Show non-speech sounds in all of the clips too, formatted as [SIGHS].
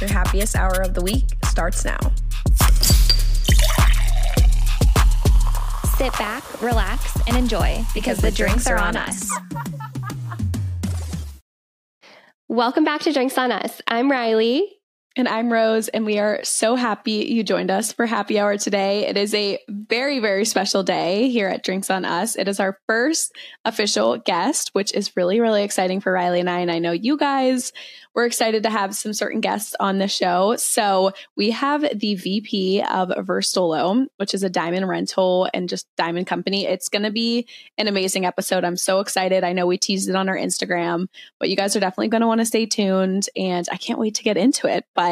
Your happiest hour of the week starts now. Sit back, relax, and enjoy because the drinks are on us. Welcome back to Drinks on Us. I'm Ryleigh. And I'm Rose, and we are so happy you joined us for happy hour today. It is a very, very special day here at Drinks on Us. It is our first official guest, which is really, really exciting for Ryleigh and I. And I know you guys we're excited to have some certain guests on the show. So we have the VP of Verstolo, which is a diamond rental and just diamond company. It's going to be an amazing episode. I'm so excited. I know we teased it on our Instagram, but you guys are definitely going to want to stay tuned and I can't wait to get into it. But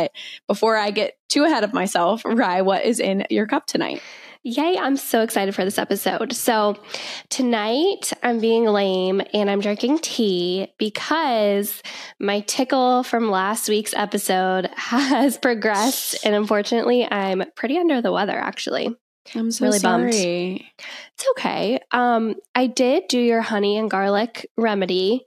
before I get too ahead of myself, Ry, what is in your cup tonight? Yay, I'm so excited for this episode. So, tonight I'm being lame and I'm drinking tea because my tickle from last week's episode [LAUGHS] has progressed. And unfortunately, I'm pretty under the weather actually. I'm so really sorry. Bummed. It's okay. Um, I did do your honey and garlic remedy,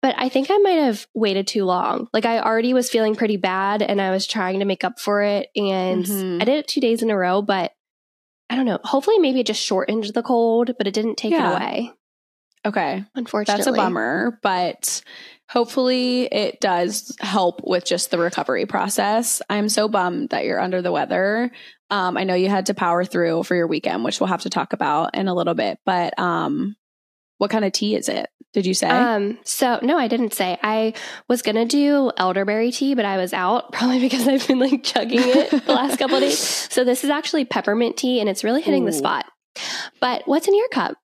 but I think I might have waited too long. Like I already was feeling pretty bad and I was trying to make up for it. And mm-hmm. I did it two days in a row, but I don't know. Hopefully, maybe it just shortened the cold, but it didn't take yeah. it away. Okay. Unfortunately. That's a bummer, but hopefully it does help with just the recovery process. I'm so bummed that you're under the weather. Um, I know you had to power through for your weekend, which we'll have to talk about in a little bit, but um, what kind of tea is it? Did you say? Um, so no, I didn't say. I was gonna do elderberry tea, but I was out [LAUGHS] probably because I've been like chugging it the last couple of days. [LAUGHS] So this is actually peppermint tea, and it's really hitting Ooh. the spot. But what's in your cup?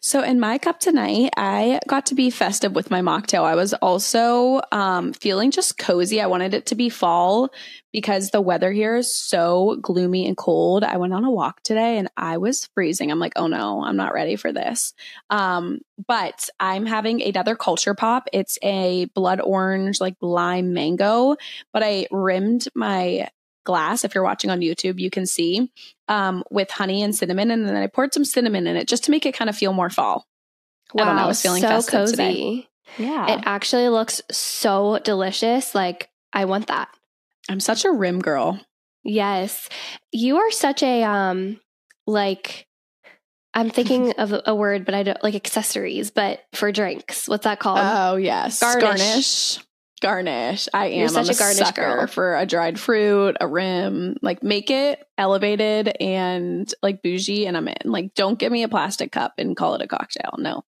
So in my cup tonight, I got to be festive with my mocktail. I was also um, feeling just cozy. I wanted it to be fall because the weather here is so gloomy and cold. I went on a walk today and I was freezing. I'm like, oh no, I'm not ready for this. Um, but I'm having another culture pop. It's a blood orange, like lime mango, but I rimmed my glass. If you're watching on YouTube, you can see um, with honey and cinnamon. And then I poured some cinnamon in it just to make it kind of feel more fall. Wow, I don't know. I was feeling so cozy. Today. Yeah. It actually looks so delicious. Like, I want that. I'm such a rim girl. Yes. You are such a, um, like, I'm thinking [LAUGHS] of a word, but I don't like accessories, but for drinks. What's that called? Oh, yes. Garnish. Garnish. Garnish. I am. You're such I'm a, a garnish girl. for a dried fruit, a rim. Like make it elevated and like bougie, and I'm in. Like don't give me a plastic cup and call it a cocktail. No. [LAUGHS] [LAUGHS]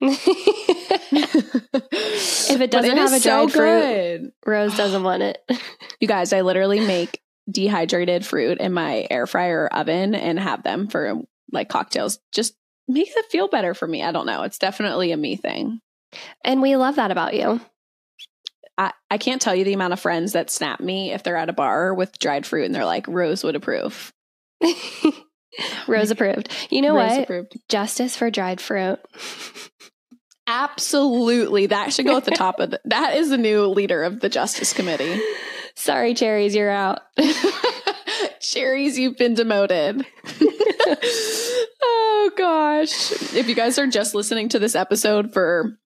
if it doesn't it have a dried so fruit, Rose doesn't want it. [SIGHS] [LAUGHS] you guys, I literally make dehydrated fruit in my air fryer oven and have them for like cocktails. Just makes it feel better for me. I don't know. It's definitely a me thing. And we love that about you. I, I can't tell you the amount of friends that snap me if they're at a bar with dried fruit and they're like, Rose would approve. [LAUGHS] Rose approved. You know Rose what? Approved. Justice for dried fruit. Absolutely. That should go at the top of the, that is the new leader of the Justice Committee. Sorry, cherries, you're out. [LAUGHS] Cherries, you've been demoted. [LAUGHS] oh gosh. If you guys are just listening to this episode for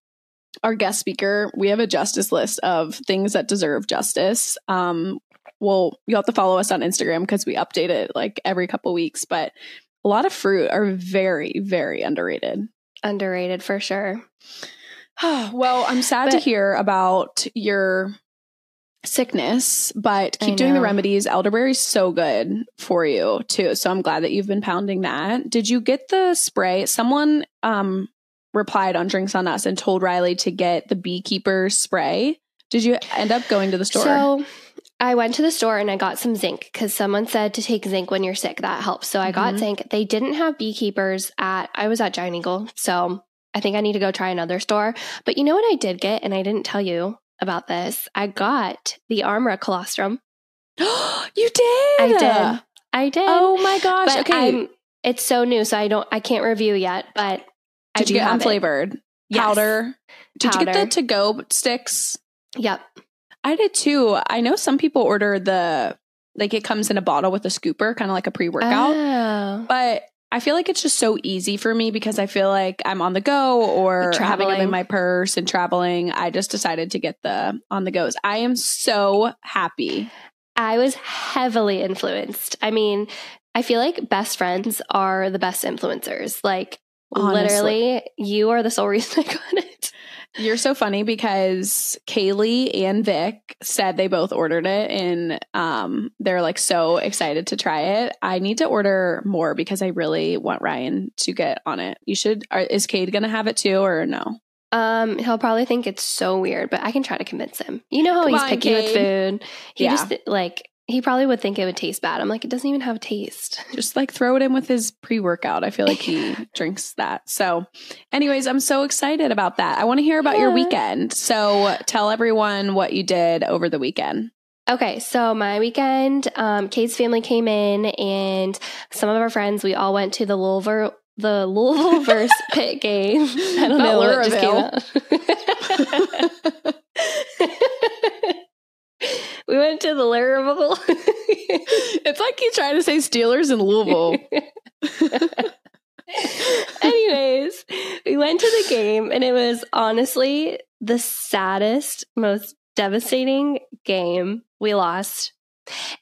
our guest speaker, we have a justice list of things that deserve justice. Um, well, you'll have to follow us on Instagram because we update it like every couple weeks, but a lot of fruit are very, very underrated. Underrated for sure. [SIGHS] well, I'm sad to hear about your sickness, but keep doing the remedies. Elderberry's so good for you too. So I'm glad that you've been pounding that. Did you get the spray? Someone um replied on Drinks on Us and told Ryleigh to get the beekeeper spray. Did you end up going to the store? So I went to the store and I got some zinc because someone said to take zinc when you're sick. That helps. So I got Mhm. zinc. They didn't have beekeepers at, I was at Giant Eagle. So I think I need to go try another store. But you know what I did get? And I didn't tell you about this. I got the Armra colostrum. [GASPS] you did. I did. I did. Oh my gosh. but okay. I'm, it's so new. So I don't, I can't review yet, but I did you get unflavored Yes. powder? Did you get the to go sticks? Yep. I did too. I know some people order the like it comes in a bottle with a scooper, kind of like a pre workout. Oh. But I feel like it's just so easy for me because I feel like I'm on the go or having them in my purse and traveling. I just decided to get the on the goes. I am so happy. I was heavily influenced. I mean, I feel like best friends are the best influencers. Like, Honestly. literally, you are the sole reason [LAUGHS] I got it. You're so funny because Kaylee and Vic said they both ordered it and um, they're like so excited to try it. I need to order more because I really want Ryan to get on it. You should. Are, is Cade going to have it too or no? Um, he'll probably think it's so weird, but I can try to convince him. You know how Come he's on, picky with food. He Yeah. just like he probably would think it would taste bad. I'm like, it doesn't even have a taste. [LAUGHS] Just like throw it in with his pre workout. I feel like he [LAUGHS] drinks that. So, anyways, I'm so excited about that. I want to hear about your weekend. So, tell everyone what you did over the weekend. Okay, so my weekend, um, Kate's family came in, and some of our friends. We all went to the Louisville, the Louisville versus [LAUGHS] Pitt game. I don't Not know what just came out. We went to the Louisville. [LAUGHS] it's like you trying to say Steelers in Louisville. [LAUGHS] Anyways, we went to the game, and it was honestly the saddest, most devastating game. We lost.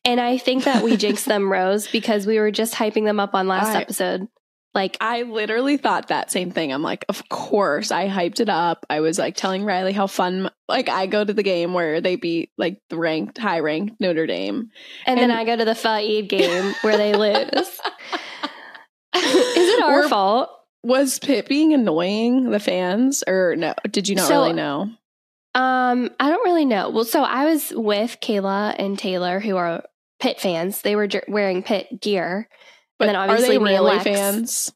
And I think that we jinxed them, [LAUGHS] Rose, because we were just hyping them up on last episode. Like, I literally thought that same thing. I'm like, of course. I hyped it up. I was like telling Riley how fun. Like I go to the game where they beat like the ranked, high ranked Notre Dame. and, then I go to the Fa'id game where they [LAUGHS] lose. Is it our We're- fault? Was Pitt being annoying the fans, or no? Did you not So- really know? Um, I don't really know. Well, so I was with Kayla and Taylor, who are Pitt fans. They were wearing Pitt gear. But then are obviously they really Lex- fans?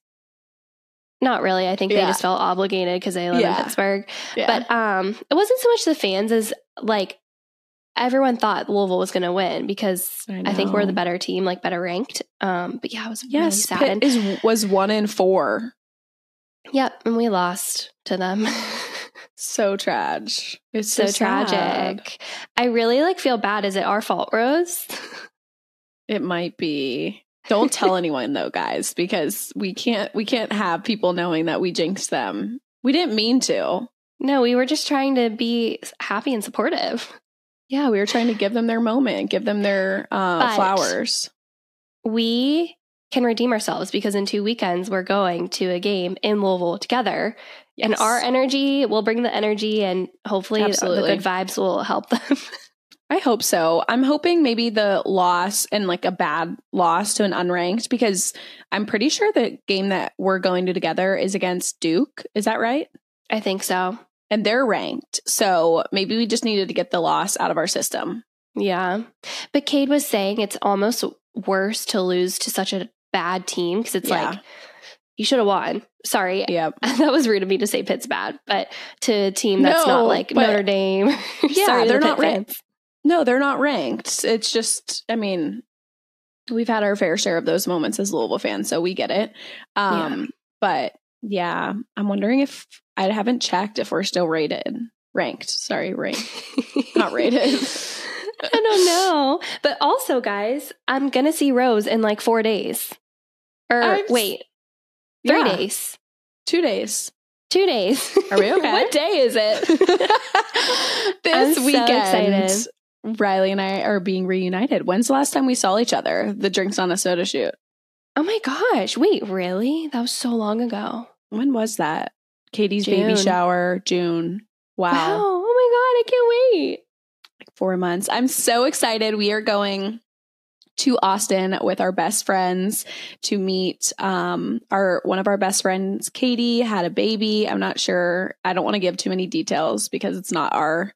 Not really. I think they just felt obligated because they live Yeah. in Pittsburgh. Yeah. But um, it wasn't so much the fans as like everyone thought Louisville was going to win because I I, think we're the better team, like better ranked. Um, but yeah, I was really yes, sad. Pitt And- is was one in four. yep, and we lost to them. [LAUGHS] So tragic. It's so so, tragic. I really like feel bad. Is it our fault, Rose? [LAUGHS] It might be. Don't tell anyone though, guys, because we can't we can't have people knowing that we jinxed them. We didn't mean to. no, we were just trying to be happy and supportive. Yeah, we were trying to give them their moment, give them their uh, flowers. We can redeem ourselves because in two weekends we're going to a game in Louisville together. And our energy will bring the energy, and hopefully Absolutely. the good vibes will help [LAUGHS] them. I hope so. I'm hoping maybe the loss and like a bad loss to an unranked because I'm pretty sure the game that we're going to together is against Duke. Is that right? I think so. And they're ranked. So maybe we just needed to get the loss out of our system. Yeah. But Cade was saying it's almost worse to lose to such a bad team because it's Yeah. like, you should have won. Sorry. Yeah. [LAUGHS] that was rude of me to say Pitt's bad, but to a team that's not like Notre Dame. [LAUGHS] Yeah, Sorry they're the not ranked. No, they're not ranked. It's just, I mean, we've had our fair share of those moments as Louisville fans, so we get it. Um, But yeah, I'm wondering if I haven't checked if we're still rated. Ranked. Sorry, ranked. [LAUGHS] Not rated. I don't know. But also, guys, I'm going to see Rose in like four days. Or I'm- wait, three Yeah. days. Two days. Two days. Are we okay? [LAUGHS] what day is it? [LAUGHS] this I'm so weekend, excited. Ryleigh and I are being reunited. When's the last time we saw each other? The drinks on a soda shoot. oh my gosh. Wait, really? That was so long ago. When was that? Katie's baby shower, June. Wow. Wow. Oh my God. I can't wait. Four months. I'm so excited. We are going to Austin with our best friends to meet um our one of our best friends Katie had a baby. I'm not sure. I don't want to give too many details because it's not our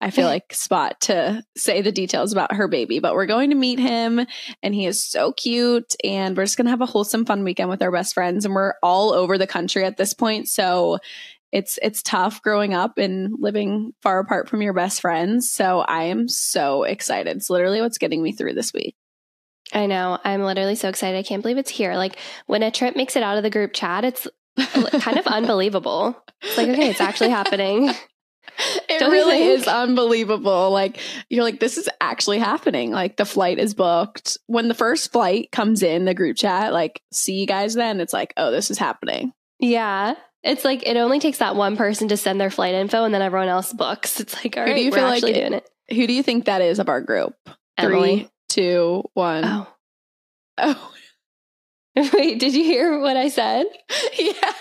I feel [LAUGHS] like spot to say the details about her baby, but we're going to meet him and he is so cute and we're just going to have a wholesome fun weekend with our best friends and we're all over the country at this point. So it's it's tough growing up and living far apart from your best friends. So I am so excited. It's literally what's getting me through this week. I know. I'm literally so excited. I can't believe it's here. Like when a trip makes it out of the group chat, it's kind of [LAUGHS] unbelievable. It's like, okay, it's actually happening. [LAUGHS] [LAUGHS] It Don't really is unbelievable. Like you're like, this is actually happening. Like the flight is booked. When the first flight comes in the group chat, like see you guys then, it's like, oh, this is happening. Yeah. It's like it only takes that one person to send their flight info and then everyone else books. It's like, all Who do you we're feel like actually it- doing it. Who do you think that is of our group? Emily. Three, two, one. Oh. [LAUGHS] Oh, [LAUGHS] Wait, did you hear what I said? yeah.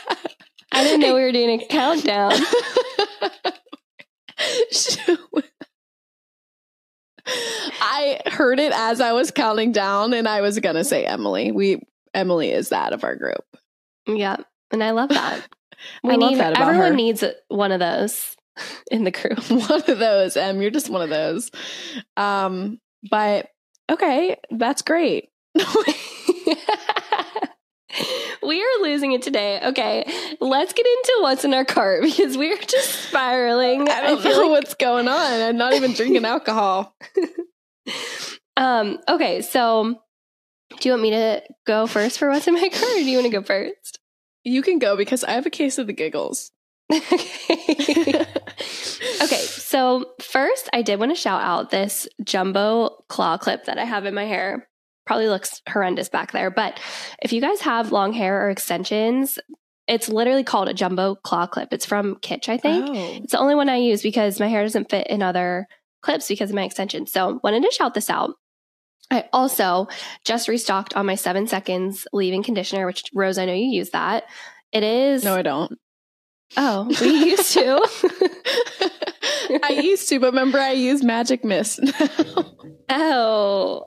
I didn't know we were doing a countdown. [LAUGHS] I heard it as I was counting down, and I was gonna say Emily. We Emily is that of our group. Yeah. And I love that. [LAUGHS] We I love need that about everyone her. needs one of those [LAUGHS] in the group. one of those, Em. You're just one of those. Um, but okay, that's great. We are losing it today. Okay, let's get into what's in our cart [LAUGHS] because we're just spiraling. I don't feel know like- what's going on. I'm not even drinking [LAUGHS] alcohol. um. Okay, so do you want me to go first for what's in my cart, or do you want to go first? You can go because I have a case of the giggles. [LAUGHS] okay. okay, so first, I did want to shout out this jumbo claw clip that I have in my hair. Probably looks horrendous back there, but if you guys have long hair or extensions, it's literally called a jumbo claw clip. It's from Kitsch, I think. Oh. It's the only one I use because my hair doesn't fit in other clips because of my extensions. So, wanted to shout this out. I also just restocked on my seven seconds leave-in conditioner, which Rose, I know you use that. It is. No, I don't. oh, we used to. [LAUGHS] I used to, but remember I used Magic Mist. [LAUGHS] oh,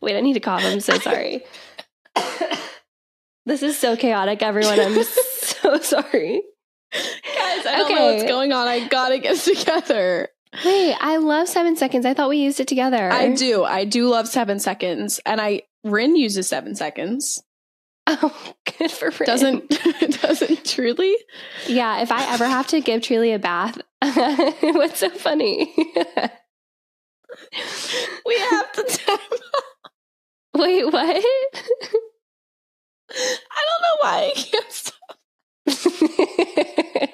wait, I need to cough. I'm so sorry. this is so chaotic, everyone. I'm [LAUGHS] so sorry. Guys, I don't know what's going on. I gotta get together. Wait, I love seven seconds. I thought we used it together. I do. I do love seven seconds. And I Rin uses seven seconds. Oh, [LAUGHS] good for Rin. Doesn't [LAUGHS] doesn't truly? Yeah, if I ever have to give Truly a bath, what's so funny? We have to time [LAUGHS] Wait, what? I don't know why I can't stop. [LAUGHS]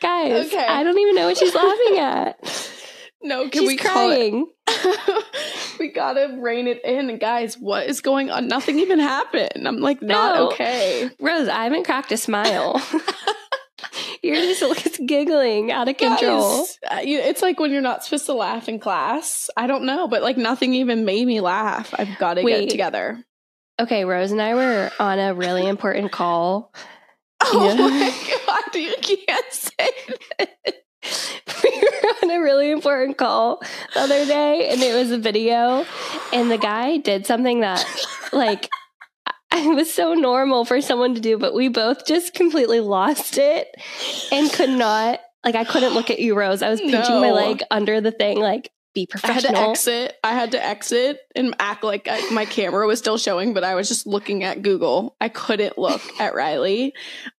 Guys, Okay. I don't even know what she's laughing [LAUGHS] at. No, can she's we call it? we gotta rein it in. And guys, what is going on? Nothing even happened. I'm like not No. okay. Rose, I haven't cracked a smile. [LAUGHS] You're just giggling out of control. Guys, uh, it's like when you're not supposed to laugh in class. I don't know, but like nothing even made me laugh. I've got to Wait. get together. Okay, Rose and I were on a really important call. [LAUGHS] Oh Yeah. my god, you can't say that. [LAUGHS] we were on a really important call the other day and it was a video and the guy did something that like [LAUGHS] it was so normal for someone to do but we both just completely lost it and could not like i couldn't look at you rose i was pinching my leg under the thing like be professional. I had to exit. I had to exit and act like I, my camera was still showing, but I was just looking at Google. I couldn't look [LAUGHS] at Ryleigh.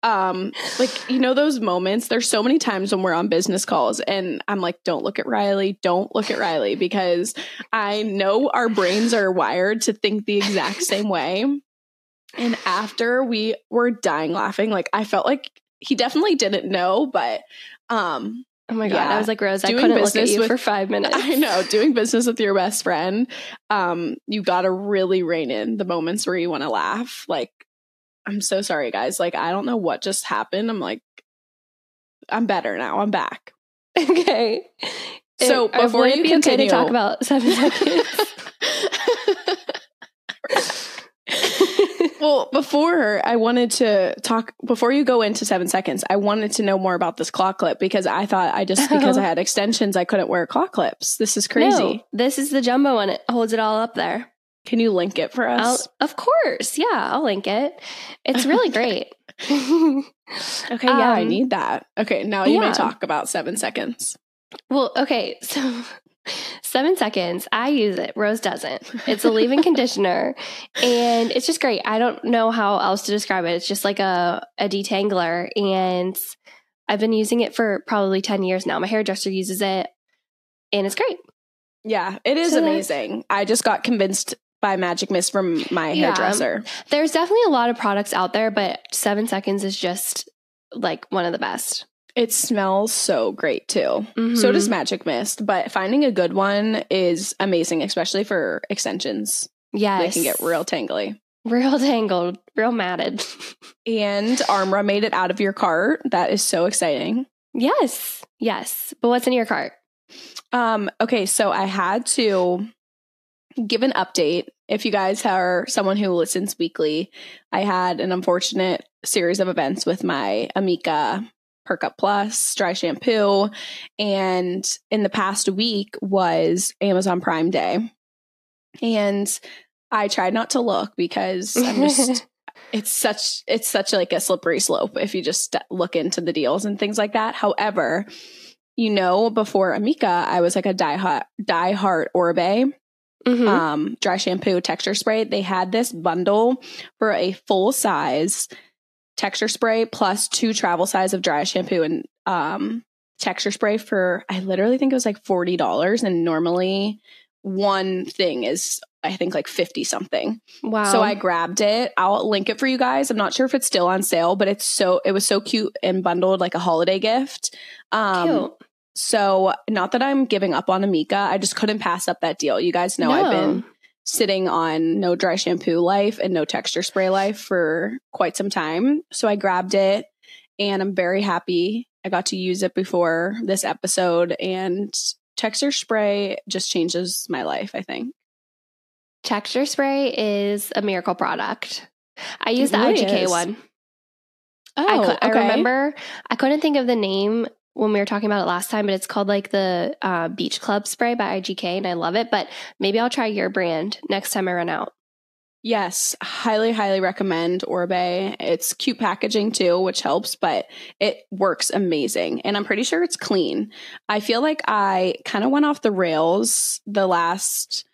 Um, like you know those moments. There's so many times when we're on business calls, and I'm like, "Don't look at Ryleigh. Don't look at Ryleigh," because I know our brains are wired to think the exact same way. And after we were dying laughing, like I felt like he definitely didn't know, but um Oh my god! Yeah. I was like Rose. I Doing couldn't look at you with- for five [LAUGHS] minutes. I know doing business with your best friend, um, you got to really rein in the moments where you want to laugh. Like, I'm so sorry, guys. Like, I don't know what just happened. I'm like, I'm better now. I'm back. [LAUGHS] okay. So, Uh, before you it be okay to continue- talk about seven seconds? [LAUGHS] well, before I wanted to talk, before you go into seven seconds, I wanted to know more about this claw clip because I thought I just, because I [LAUGHS] had extensions, I couldn't wear claw clips. This is crazy. No, this is the jumbo one. It holds it all up there. Can you link it for I'll, us? of course. Yeah, I'll link it. It's really [LAUGHS] great. [LAUGHS] Okay, yeah, I Um, need that. Okay, now you may talk about seven seconds. Well, okay, so seven seconds. I use it. Rose doesn't. It's a leave-in conditioner, and it's just great. I don't know how else to describe it. It's just like a a detangler, and I've been using it for probably ten years now. My hairdresser uses it, and it's great. Yeah, it is So amazing. I just got convinced by Magic Mist from my Yeah. hairdresser. There's definitely a lot of products out there, but seven seconds is just like one of the best. It smells so great too. So Mhm. does Magic Mist, but finding a good one is amazing, especially for extensions. Yes, They can get real tangly. real tangled, real matted. And Armra made it out of your cart. That is so exciting. yes, yes. But what's in your cart? Um, okay, so I had to give an update. If you guys are someone who listens weekly, I had an unfortunate series of events with my Amika Perk Up Plus dry shampoo. And in the past week was Amazon Prime Day. And I tried not to look because I'm just [LAUGHS] it's such it's such like a slippery slope if you just look into the deals and things like that. However, you know, before Amika, I was like a die hard die hard Oribe Mhm. um dry shampoo texture spray. They had this bundle for a full size texture spray plus two travel size of dry shampoo and um texture spray for I literally think it was like forty dollars and normally one thing is I think like 50 something. wow. So I grabbed it. I'll link it for you guys. I'm not sure if it's still on sale, but it's so it was so cute and bundled like a holiday gift. Um Cute. so not that I'm giving up on Amika, I just couldn't pass up that deal. You guys know I've been No. Sitting on no dry shampoo life and no texture spray life for quite some time. So I grabbed it and I'm very happy. I got to use it before this episode and texture spray just changes my life, I think. Texture spray is a miracle product. I use It the really IGK is. one. Oh, I, cou- I remember I couldn't think of the name when we were talking about it last time, but it's called like the uh, Beach Club spray by IGK, and I love it. But maybe I'll try your brand next time I run out. Yes, highly, highly recommend Oribe. It's cute packaging too, which helps, but it works amazing. And I'm pretty sure it's clean. I feel like I kind of went off the rails the last,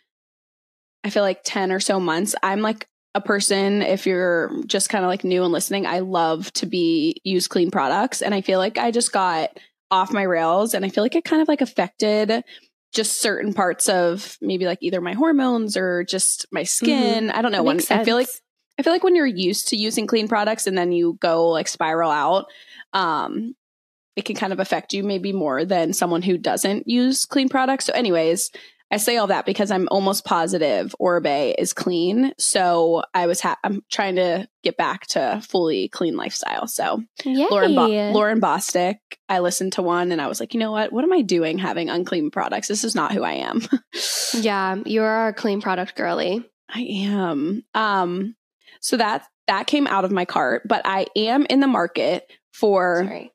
I feel like 10 or so months. I'm like a person, if you're just kind of like new and listening, I love to be use clean products. And I feel like I just got off my rails and I feel like it kind of like affected just certain parts of maybe like either my hormones or just my skin. I don't know. When I feel like. I feel like when you're used to using clean products and then you go like spiral out, um, it can kind of affect you maybe more than someone who doesn't use clean products. So, anyways, I say all that because I'm almost positive Oribe is clean. So I was ha- I'm trying to get back to fully clean lifestyle. So Yay. Lauren Bo- Lauren Bostick, I listened to one and I was like, you know what? What am I doing having unclean products? This is not who I am. [LAUGHS] Yeah, you're a clean product girly. I am. Um, so that that came out of my cart, but I am in the market for. Sorry.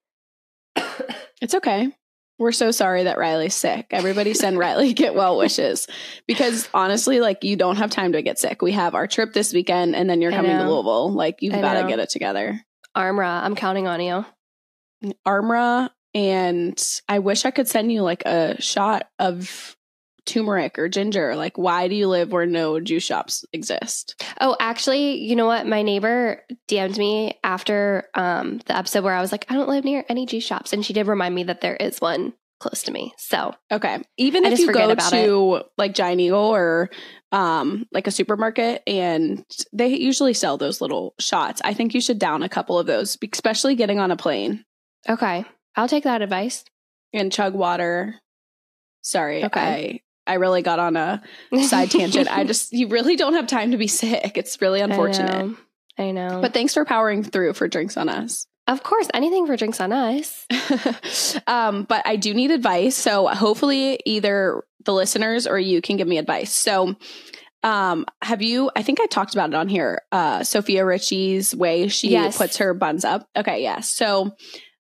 [COUGHS] It's okay. We're so sorry that Ryleigh's sick. Everybody send Ryleigh [LAUGHS] get well wishes because honestly, like you don't have time to get sick. We have our trip this weekend, and then you're I coming to. Louisville. Like you've got to get it together. Armra, I'm counting on you. Armra, and I wish I could send you like a shot of turmeric or ginger. Like, why do you live where no juice shops exist? Oh, actually, you know what? My neighbor DM'd me after um, the episode where I was like, I don't live near any juice shops. And she did remind me that there is one close to me. So Okay. Even I if you go about to like Giant Eagle or um like a supermarket and they usually sell those little shots. I think you should down a couple of those, especially getting on a plane okay, I'll take that advice. and chug water. Sorry. Okay. I really got on a side tangent. I just [LAUGHS] you really don't have time to be sick. It's really unfortunate. I know. I know. But thanks for powering through for drinks on us. of course, anything for drinks on us. [LAUGHS] um, but I do need advice. So hopefully, either the listeners or you can give me advice. So, um, have you? I think I talked about it on here. Uh, Sofia Richie's way she Yes. puts her buns up. Okay, yeah. So.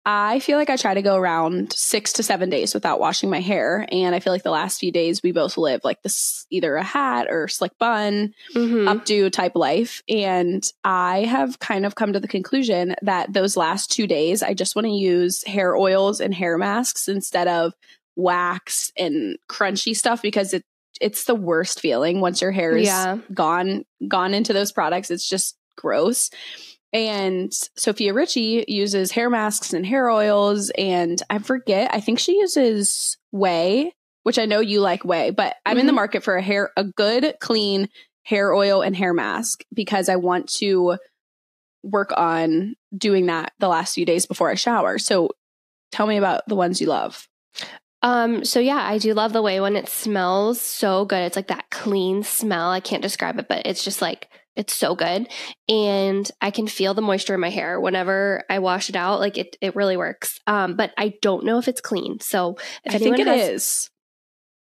I feel like I try to go around six to seven days without washing my hair. And I feel like the last few days we both live like this either a hat or slick bun Mhm. updo type life. And I have kind of come to the conclusion that those last two days, I just want to use hair oils and hair masks instead of wax and crunchy stuff because it it's the worst feeling once your hair is Yeah. gone gone into those products. It's just gross. And Sofia Richie uses hair masks and hair oils. And I forget, I think she uses Ouai, which I know you like Ouai, but I'm in the Mhm. market for a hair, a good, clean hair oil and hair mask because I want to work on doing that the last few days before I shower. So tell me about the ones you love. Um, so yeah, I do love the Ouai when it smells so good. It's like that clean smell. I can't describe it, but it's just like it's so good. And I can feel the moisture in my hair whenever I wash it out. Like it it really works. Um, but I don't know if it's clean. So if I think it has, is.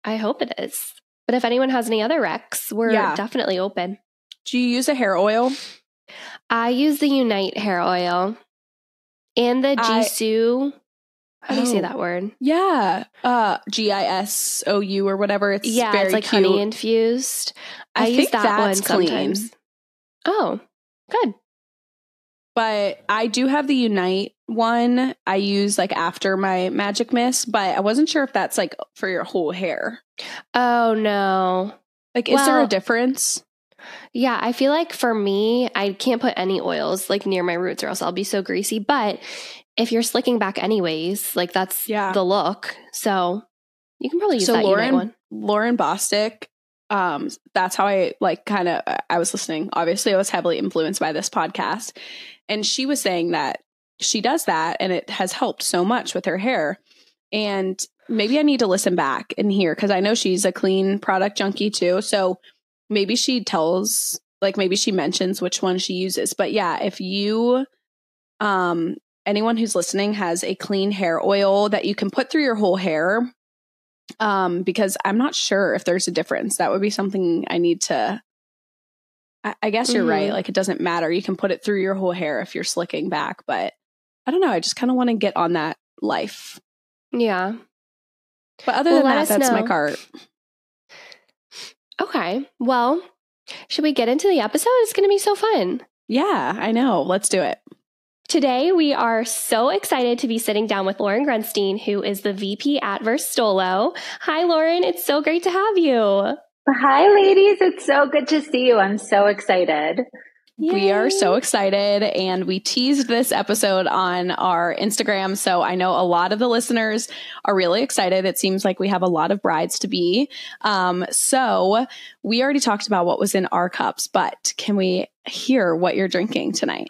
I hope it is. But if anyone has any other recs, we're Yeah. definitely open. Do you use a hair oil? I use the Unite hair oil and the Gisou. How do you say Oh. that word? Yeah. Uh G I S O U or whatever. It's yeah, very it's like cute. honey infused. I I, use that one clean. sometimes. Oh, good. but I do have the Unite one I use like after my magic mist, but I wasn't sure if that's like for your whole hair. Oh no. Like, is there a difference? Yeah, I feel like for me, I can't put any oils like near my roots or else I'll be so greasy. But if you're slicking back anyways, like that's Yeah. the look. So you can probably use So that Lauren, Unite one. Lauren Bostick, um, that's how I like kind of I was listening. Obviously, I was heavily influenced by this podcast, and she was saying that she does that, and it has helped so much with her hair. And maybe I need to listen back and hear because I know she's a clean product junkie too. So maybe she tells, like, maybe she mentions which one she uses. But yeah, if you, um, anyone who's listening has a clean hair oil that you can put through your whole hair um because i'm not sure if there's a difference that would be something i need to i, I guess you're right Mhm. like it doesn't matter you can put it through your whole hair if you're slicking back but i don't know i just kind of want to get on that life Yeah. but other Well, than that that's my know. cart Okay. Well, should we get into the episode? It's going to be so fun. yeah i know let's do it Today, we are so excited to be sitting down with Lauren Grunstein, who is the VP at Verstolo. Hi, Lauren. It's so great to have you. Hi, ladies. It's so good to see you. I'm so excited. we are so excited and we teased this episode on our instagram so i know a lot of the listeners are really excited it seems like we have a lot of brides to be um, so we already talked about what was in our cups but can we hear what you're drinking tonight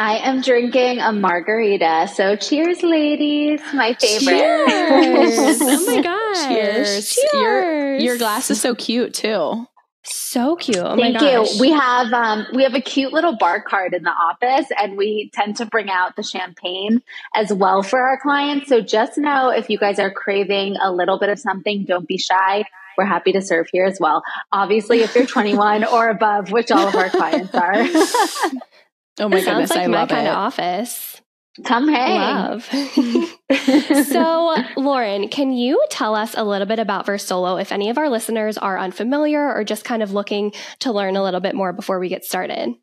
I am drinking a margarita. So cheers, ladies. My favorite. Cheers. oh my [LAUGHS] gosh. cheers your, Cheers. your glass is so cute too so cute. Oh my Thank you. We have um, we have a cute little bar card in the office, and we tend to bring out the champagne as well for our clients. So just know if you guys are craving a little bit of something, don't be shy. We're happy to serve here as well. Obviously, if you're [LAUGHS] 21 or above, which all of our clients are, [LAUGHS] oh my Sounds goodness like i my love kind it of office. come hang. Love. [LAUGHS] so, Lauren, can you tell us a little bit about Verstolo if any of our listeners are unfamiliar or just kind of looking to learn a little bit more before we get started?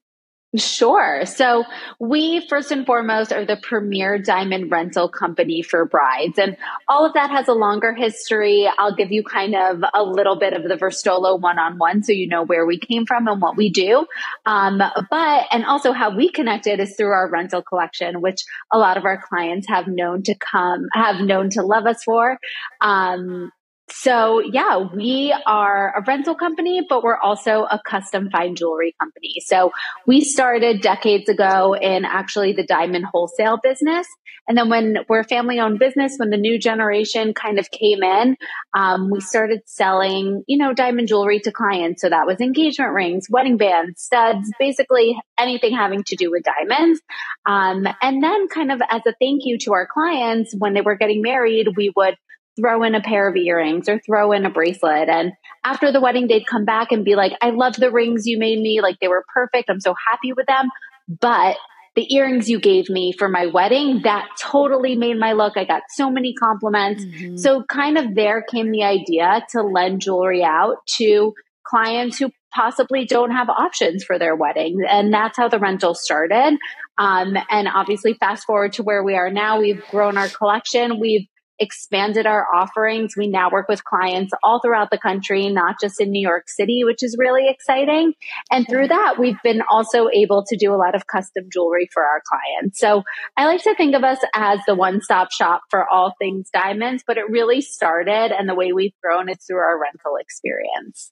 Sure. So we first and foremost are the premier diamond rental company for brides. And all of that has a longer history. I'll give you kind of a little bit of the Verstolo one on one so you know where we came from and what we do. Um, but, and also how we connected is through our rental collection, which a lot of our clients have known to come, have known to love us for. Um, so yeah, we are a rental company, but we're also a custom fine jewelry company. So we started decades ago in actually the diamond wholesale business. And then when we're a family owned business, when the new generation kind of came in, um, we started selling, you know, diamond jewelry to clients. So that was engagement rings, wedding bands, studs, basically anything having to do with diamonds. Um, and then kind of as a thank you to our clients, when they were getting married, we would throw in a pair of earrings or throw in a bracelet. And after the wedding, they'd come back and be like, I love the rings you made me. Like they were perfect. I'm so happy with them. But the earrings you gave me for my wedding, that totally made my look. I got so many compliments. Mm-hmm. So kind of there came the idea to lend jewelry out to clients who possibly don't have options for their wedding. And that's how the rental started. Um, and obviously fast forward to where we are now, we've grown our collection. We've expanded our offerings. We now work with clients all throughout the country, not just in New York City, which is really exciting. And through that, we've been also able to do a lot of custom jewelry for our clients. So I like to think of us as the one stop shop for all things diamonds, but it really started and the way we've grown is through our rental experience.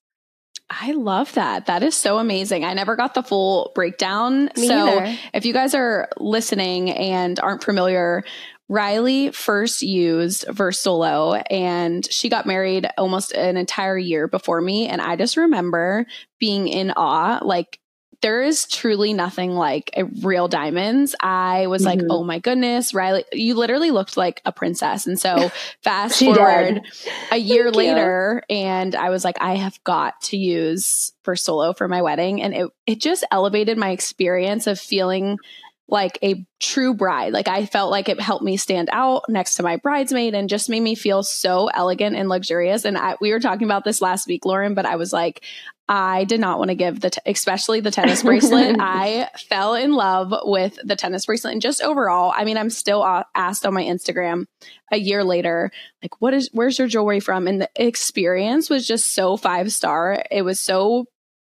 I love that. That is so amazing. I never got the full breakdown. Me so either. if you guys are listening and aren't familiar, Ryleigh first used Verstolo and she got married almost an entire year before me. And I just remember being in awe. Like, there is truly nothing like a real diamonds. I was mm-hmm. like, oh my goodness, Ryleigh, you literally looked like a princess. And so [LAUGHS] fast forward did. a year later, you. and I was like, I have got to use Verstolo for my wedding. And it, it just elevated my experience of feeling like a true bride. Like I felt like it helped me stand out next to my bridesmaid and just made me feel so elegant and luxurious. And I, we were talking about this last week, Lauren, but I was like, I did not want to give the, t- especially the tennis [LAUGHS] bracelet. I fell in love with the tennis bracelet and just overall. I mean, I'm still asked on my Instagram a year later, like, what is, where's your jewelry from? And the experience was just so five star. It was so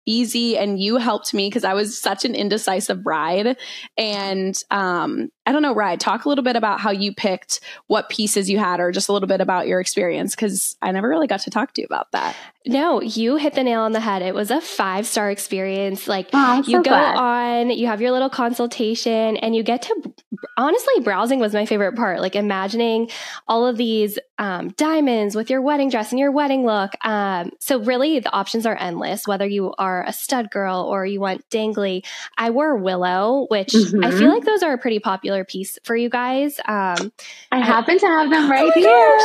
easy and you helped me because I was such an indecisive bride. And um, I don't know, Ride, talk a little bit about how you picked what pieces you had or just a little bit about your experience because I never really got to talk to you about that. No, you hit the nail on the head. It was a five star experience. Like oh, you so go glad. on, you have your little consultation, and you get to honestly browsing was my favorite part. Like imagining all of these um, diamonds with your wedding dress and your wedding look. Um, so really, the options are endless. Whether you are a stud girl or you want dangly, I wore willow, which mm-hmm. I feel mm-hmm. like those are a pretty popular piece for you guys. Um, I happen to have them right oh here.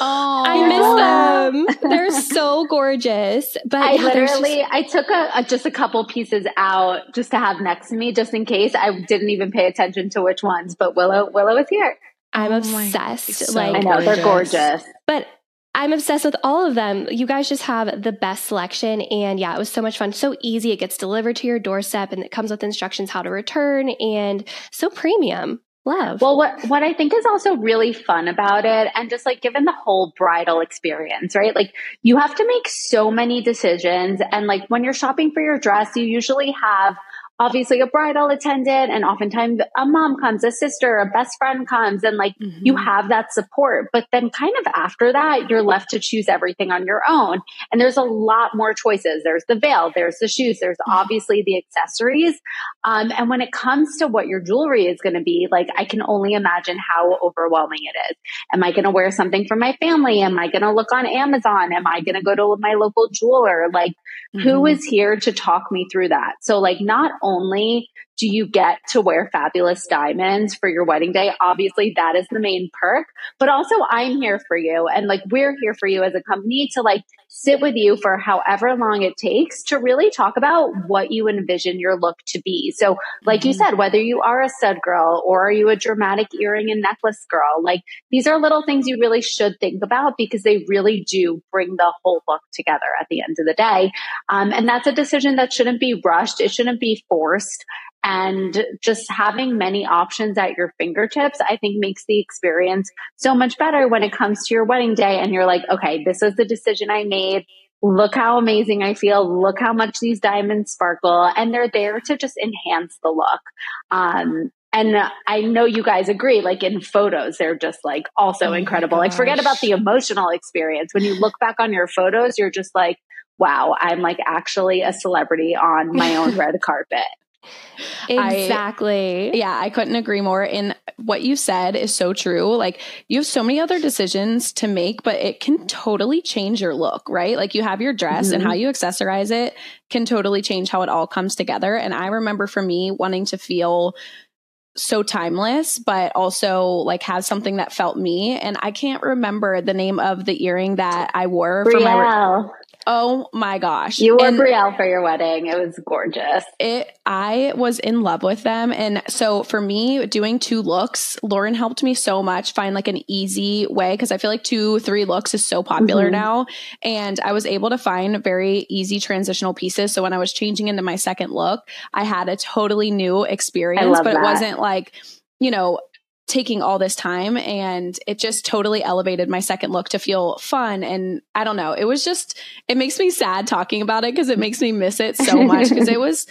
oh, I miss them. They're so gorgeous. But I yeah, literally, just... I took a, a, just a couple pieces out just to have next to me, just in case. I didn't even pay attention to which ones, but Willow, Willow is here. I'm oh obsessed. So like I know they're gorgeous, but I'm obsessed with all of them. You guys just have the best selection. And yeah, it was so much fun. So easy. It gets delivered to your doorstep and it comes with instructions how to return and so premium love. Well, what what I think is also really fun about it and just like given the whole bridal experience, right? Like you have to make so many decisions and like when you're shopping for your dress, you usually have obviously a bridal attendant and oftentimes a mom comes, a sister, a best friend comes and like mm-hmm. you have that support. But then kind of after that, you're left to choose everything on your own. And there's a lot more choices. There's the veil, there's the shoes, there's mm-hmm. obviously the accessories. Um, and when it comes to what your jewelry is going to be, like I can only imagine how overwhelming it is. Am I going to wear something from my family? Am I going to look on Amazon? Am I going to go to my local jeweler? Like mm-hmm. who is here to talk me through that? So like not only only do you get to wear fabulous diamonds for your wedding day? Obviously, that is the main perk, but also I'm here for you. And like, we're here for you as a company to like sit with you for however long it takes to really talk about what you envision your look to be. So, like mm-hmm. you said, whether you are a stud girl or are you a dramatic earring and necklace girl, like these are little things you really should think about because they really do bring the whole look together at the end of the day. Um, and that's a decision that shouldn't be rushed. It shouldn't be forced. And just having many options at your fingertips, I think makes the experience so much better when it comes to your wedding day. And you're like, okay, this is the decision I made. Look how amazing I feel. Look how much these diamonds sparkle. And they're there to just enhance the look. Um, and I know you guys agree, like in photos, they're just like also oh incredible. Like forget about the emotional experience. When you look back on your photos, you're just like, wow, I'm like actually a celebrity on my own [LAUGHS] red carpet. Exactly. I, yeah, I couldn't agree more. And what you said is so true. Like, you have so many other decisions to make, but it can totally change your look, right? Like, you have your dress mm-hmm. and how you accessorize it can totally change how it all comes together. And I remember for me wanting to feel so timeless, but also like have something that felt me. And I can't remember the name of the earring that I wore Brielle. for my. Oh my gosh. You wore and Brielle for your wedding. It was gorgeous. It I was in love with them. And so for me, doing two looks, Lauren helped me so much find like an easy way because I feel like two, three looks is so popular mm-hmm. now. And I was able to find very easy transitional pieces. So when I was changing into my second look, I had a totally new experience, but that. it wasn't like you know, taking all this time and it just totally elevated my second look to feel fun. And I don't know it was just it makes me sad talking about it because it makes me miss it so much because it [LAUGHS] was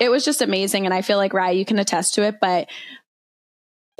it was just amazing and I feel like Ry you can attest to it but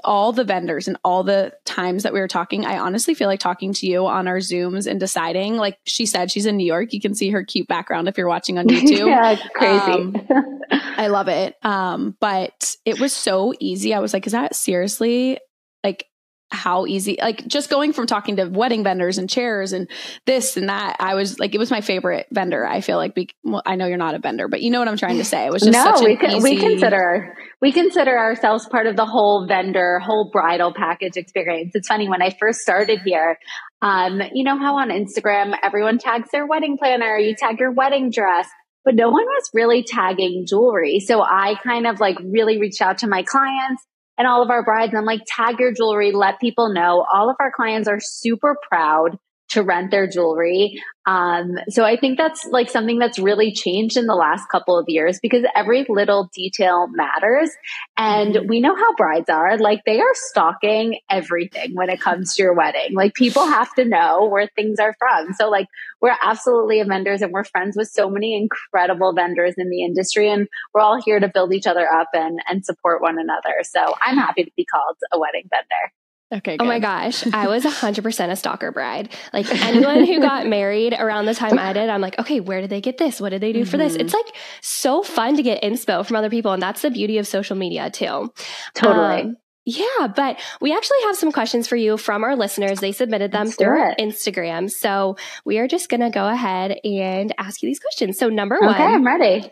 all the vendors and all the times that we were talking, I honestly feel like talking to you on our Zooms and deciding, like she said, she's in New York. You can see her cute background if you're watching on [LAUGHS] YouTube. yeah, crazy. Um, I love it. Um, but it was so easy. I was like, is that seriously like how easy like just going from talking to wedding vendors and chairs and this and that i was like it was my favorite vendor i feel like be, well, i know you're not a vendor but you know what i'm trying to say. It was just no we, easy... we consider we consider ourselves part of the whole vendor whole bridal package experience. It's funny when i first started here um, you know how on instagram everyone tags their wedding planner you tag your wedding dress but no one was really tagging jewelry. So i kind of like really reached out to my clients and all of our brides. And I'm like, tag your jewelry, let people know. All of our clients are super proud to rent their jewelry. Um, so I think that's like something that's really changed in the last couple of years because every little detail matters. And mm-hmm. we know how brides are. Like they are stalking everything when it comes to your wedding. Like people have to know where things are from. So like we're absolutely vendors and we're friends with so many incredible vendors in the industry and we're all here to build each other up and, and support one another. So I'm happy to be called a wedding vendor. Okay. Good. Oh my gosh. [LAUGHS] I was 100% a stalker bride. Like anyone who got married around the time I did, I'm like, okay, where did they get this? What did they do mm-hmm. for this? It's mm-hmm. like so fun to get inspo from other people. And that's the beauty of social media too. Totally. Um, yeah, but we actually have some questions for you from our listeners. They submitted them Let's through Instagram. So we are just going to go ahead and ask you these questions. So, number one. Okay, I'm ready.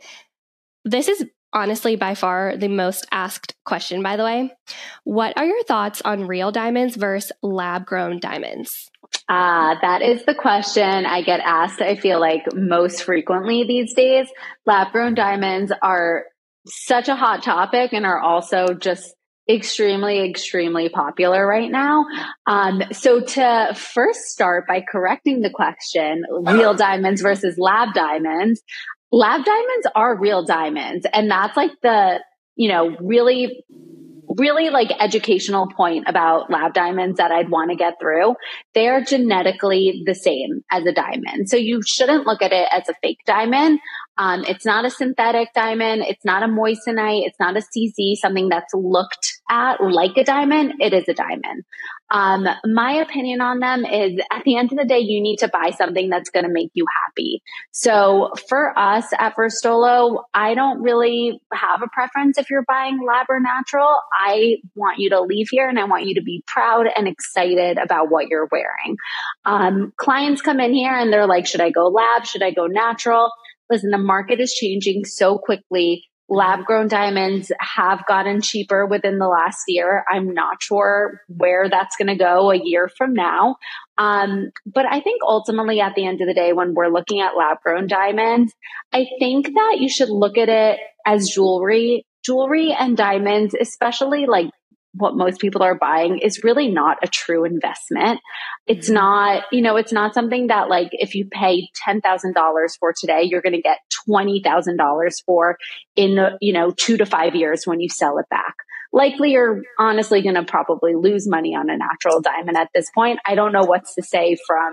This is honestly by far the most asked question, by the way. What are your thoughts on real diamonds versus lab grown diamonds? Ah, uh, that is the question I get asked, I feel like most frequently these days. Lab grown diamonds are such a hot topic and are also just extremely, extremely popular right now. Um, so to first start by correcting the question, real diamonds versus lab diamonds, lab diamonds are real diamonds. And that's like the, you know, really really like educational point about lab diamonds that I'd want to get through. They are genetically the same as a diamond. So you shouldn't look at it as a fake diamond. Um, it's not a synthetic diamond. It's not a moissanite. It's not a CZ, something that's looked at like a diamond. It is a diamond. Um, my opinion on them is at the end of the day, you need to buy something that's going to make you happy. So for us at Verstolo, I don't really have a preference if you're buying lab or natural. I want you to leave here and I want you to be proud and excited about what you're wearing. Um, clients come in here and they're like, should I go lab? Should I go natural? Listen, the market is changing so quickly lab grown diamonds have gotten cheaper within the last year. I'm not sure where that's going to go a year from now. Um, but I think ultimately at the end of the day, when we're looking at lab grown diamonds, I think that you should look at it as jewelry, jewelry and diamonds, especially like what most people are buying is really not a true investment. It's mm-hmm. not, you know, it's not something that like if you pay $10,000 for today, you're going to get $20,000 for in, the, you know, two to five years when you sell it back. Likely you're honestly going to probably lose money on a natural diamond at this point. I don't know what's to say from,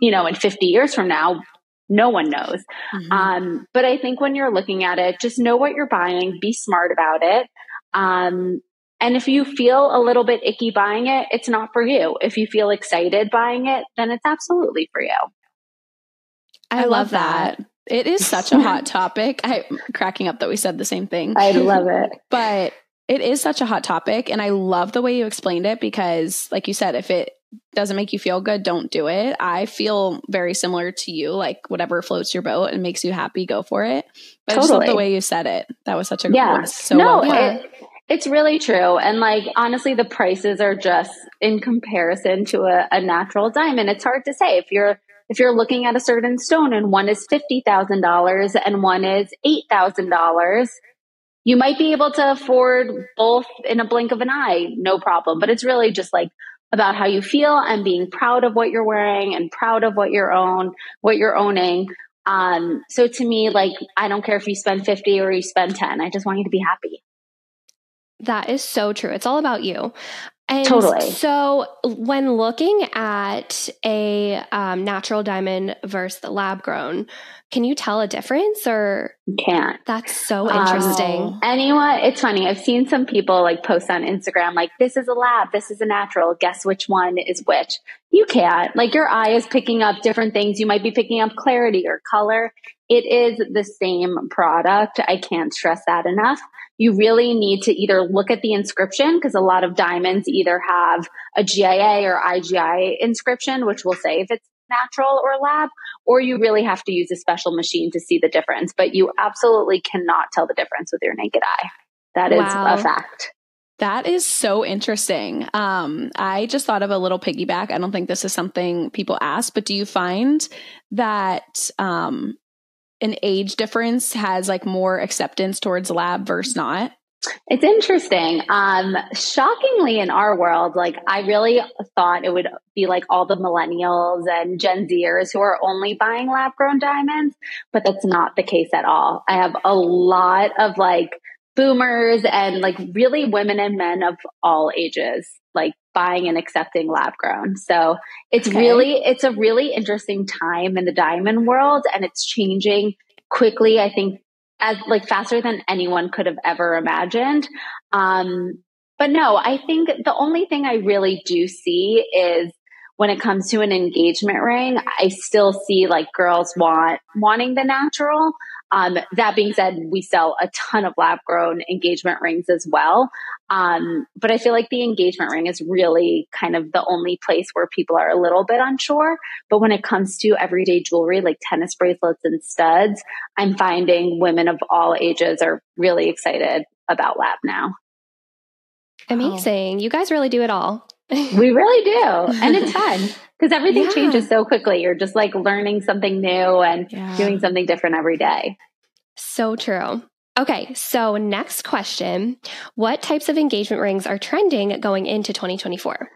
you know, in 50 years from now, no one knows. Mm-hmm. Um, but I think when you're looking at it, just know what you're buying, be smart about it. Um, and if you feel a little bit icky buying it, it's not for you. If you feel excited buying it, then it's absolutely for you. I, I love that. that. It is such a hot [LAUGHS] topic. I'm cracking up that we said the same thing. I love it. but it is such a hot topic. And I love the way you explained it because, like you said, if it doesn't make you feel good, don't do it. I feel very similar to you. Like whatever floats your boat and makes you happy, go for it. But totally. I just love the way you said it. That was such a yeah. So no, well it, it's really true. And like, honestly, the prices are just in comparison to a, a, natural diamond. It's hard to say if you're, if you're looking at a certain stone and one is $50,000 and one is $8,000, you might be able to afford both in a blink of an eye, no problem. But it's really just like about how you feel and being proud of what you're wearing and proud of what you're own, what you're owning. Um, so to me, like, I don't care if you spend 50 or you spend 10. I just want you to be happy. That is so true. It's all about you. And totally. So, when looking at a um, natural diamond versus the lab grown, can you tell a difference or can't? That's so interesting. Um, anyone, it's funny. I've seen some people like post on Instagram, like, this is a lab, this is a natural. Guess which one is which? You can't. Like, your eye is picking up different things. You might be picking up clarity or color. It is the same product. I can't stress that enough you really need to either look at the inscription because a lot of diamonds either have a GIA or IGI inscription, which will say if it's natural or lab, or you really have to use a special machine to see the difference. But you absolutely cannot tell the difference with your naked eye. That is wow. a fact. That is so interesting. Um, I just thought of a little piggyback. I don't think this is something people ask, but do you find that um, an age difference has like more acceptance towards lab versus not? It's interesting. Um, shockingly, in our world, like I really thought it would be like all the millennials and Gen Zers who are only buying lab grown diamonds, but that's not the case at all. I have a lot of like boomers and like really women and men of all ages, like buying and accepting lab grown. So it's okay. really, it's a really interesting time in the diamond world and it's changing quickly. I think as like faster than anyone could have ever imagined. Um, but no, I think the only thing I really do see is when it comes to an engagement ring, I still see like girls want wanting the natural. Um, that being said, we sell a ton of lab grown engagement rings as well. Um, but I feel like the engagement ring is really kind of the only place where people are a little bit unsure. But when it comes to everyday jewelry like tennis bracelets and studs, I'm finding women of all ages are really excited about lab now. Amazing. You guys really do it all. We really do. And it's fun [LAUGHS] because everything yeah. changes so quickly. You're just like learning something new and yeah. doing something different every day. So true. Okay, so next question What types of engagement rings are trending going into 2024?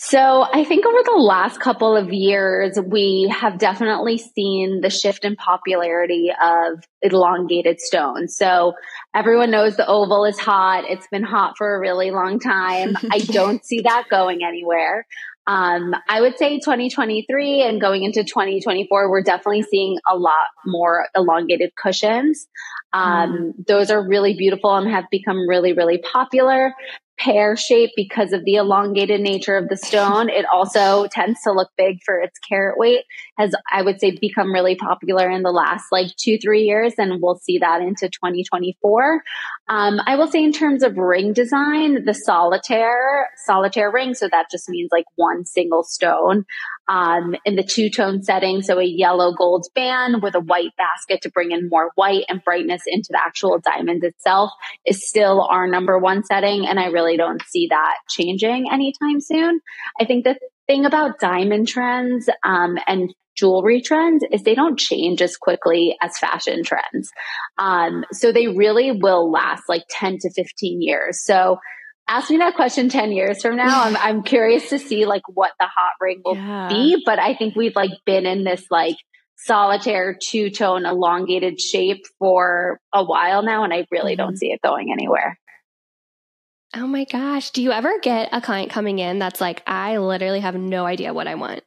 So I think over the last couple of years, we have definitely seen the shift in popularity of elongated stones. So everyone knows the oval is hot. It's been hot for a really long time. [LAUGHS] I don't see that going anywhere. Um, I would say 2023 and going into 2024, we're definitely seeing a lot more elongated cushions. Um, mm. Those are really beautiful and have become really, really popular pear shape because of the elongated nature of the stone. It also tends to look big for its carat weight, has, I would say, become really popular in the last like two, three years. And we'll see that into 2024. Um, I will say in terms of ring design, the solitaire, solitaire ring. So that just means like one single stone um, in the two tone setting. So a yellow gold band with a white basket to bring in more white and brightness into the actual diamond itself is still our number one setting. And I really don't see that changing anytime soon. I think the thing about diamond trends um, and jewelry trends is they don't change as quickly as fashion trends. Um, so they really will last like 10 to 15 years. So ask me that question 10 years from now. I'm, I'm curious to see like what the hot ring will yeah. be, but I think we've like been in this like solitaire two tone elongated shape for a while now. And I really mm-hmm. don't see it going anywhere. Oh my gosh. Do you ever get a client coming in that's like, I literally have no idea what I want?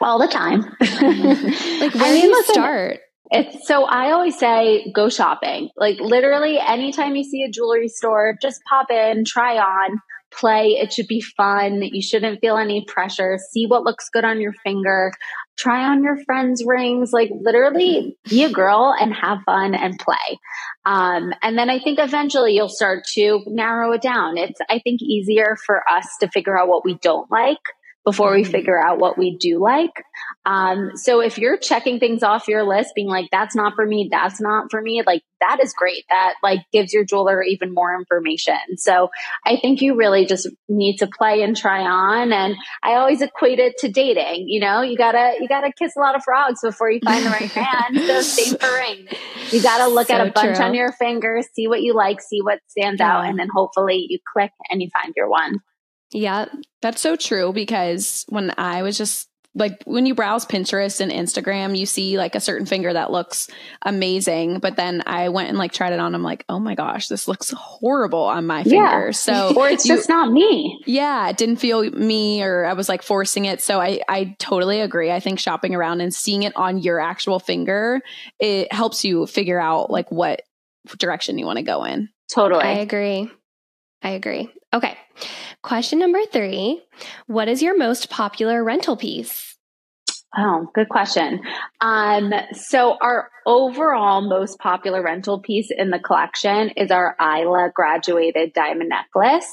All the time. [LAUGHS] like, where I mean, do you listen, start? It's so I always say go shopping. Like literally anytime you see a jewelry store, just pop in, try on, play. It should be fun. You shouldn't feel any pressure. See what looks good on your finger. Try on your friends' rings. Like literally be a girl and have fun and play. Um, and then I think eventually you'll start to narrow it down. It's, I think, easier for us to figure out what we don't like before we mm-hmm. figure out what we do like. Um, so if you're checking things off your list, being like, that's not for me, that's not for me, like that is great. That like gives your jeweler even more information. So I think you really just need to play and try on. And I always equate it to dating. You know, you gotta, you gotta kiss a lot of frogs before you find the right [LAUGHS] man. so same for rings. You gotta look so at a bunch true. on your fingers, see what you like, see what stands yeah. out, and then hopefully you click and you find your one. Yeah, that's so true because when I was just like when you browse Pinterest and Instagram, you see like a certain finger that looks amazing, but then I went and like tried it on. I'm like, oh my gosh, this looks horrible on my finger. Yeah. So or it's you, just not me. Yeah, it didn't feel me, or I was like forcing it. So I I totally agree. I think shopping around and seeing it on your actual finger it helps you figure out like what direction you want to go in. Totally, I agree. I agree. Okay. Question number three What is your most popular rental piece? Oh, good question. Um, so our overall most popular rental piece in the collection is our Isla graduated diamond necklace.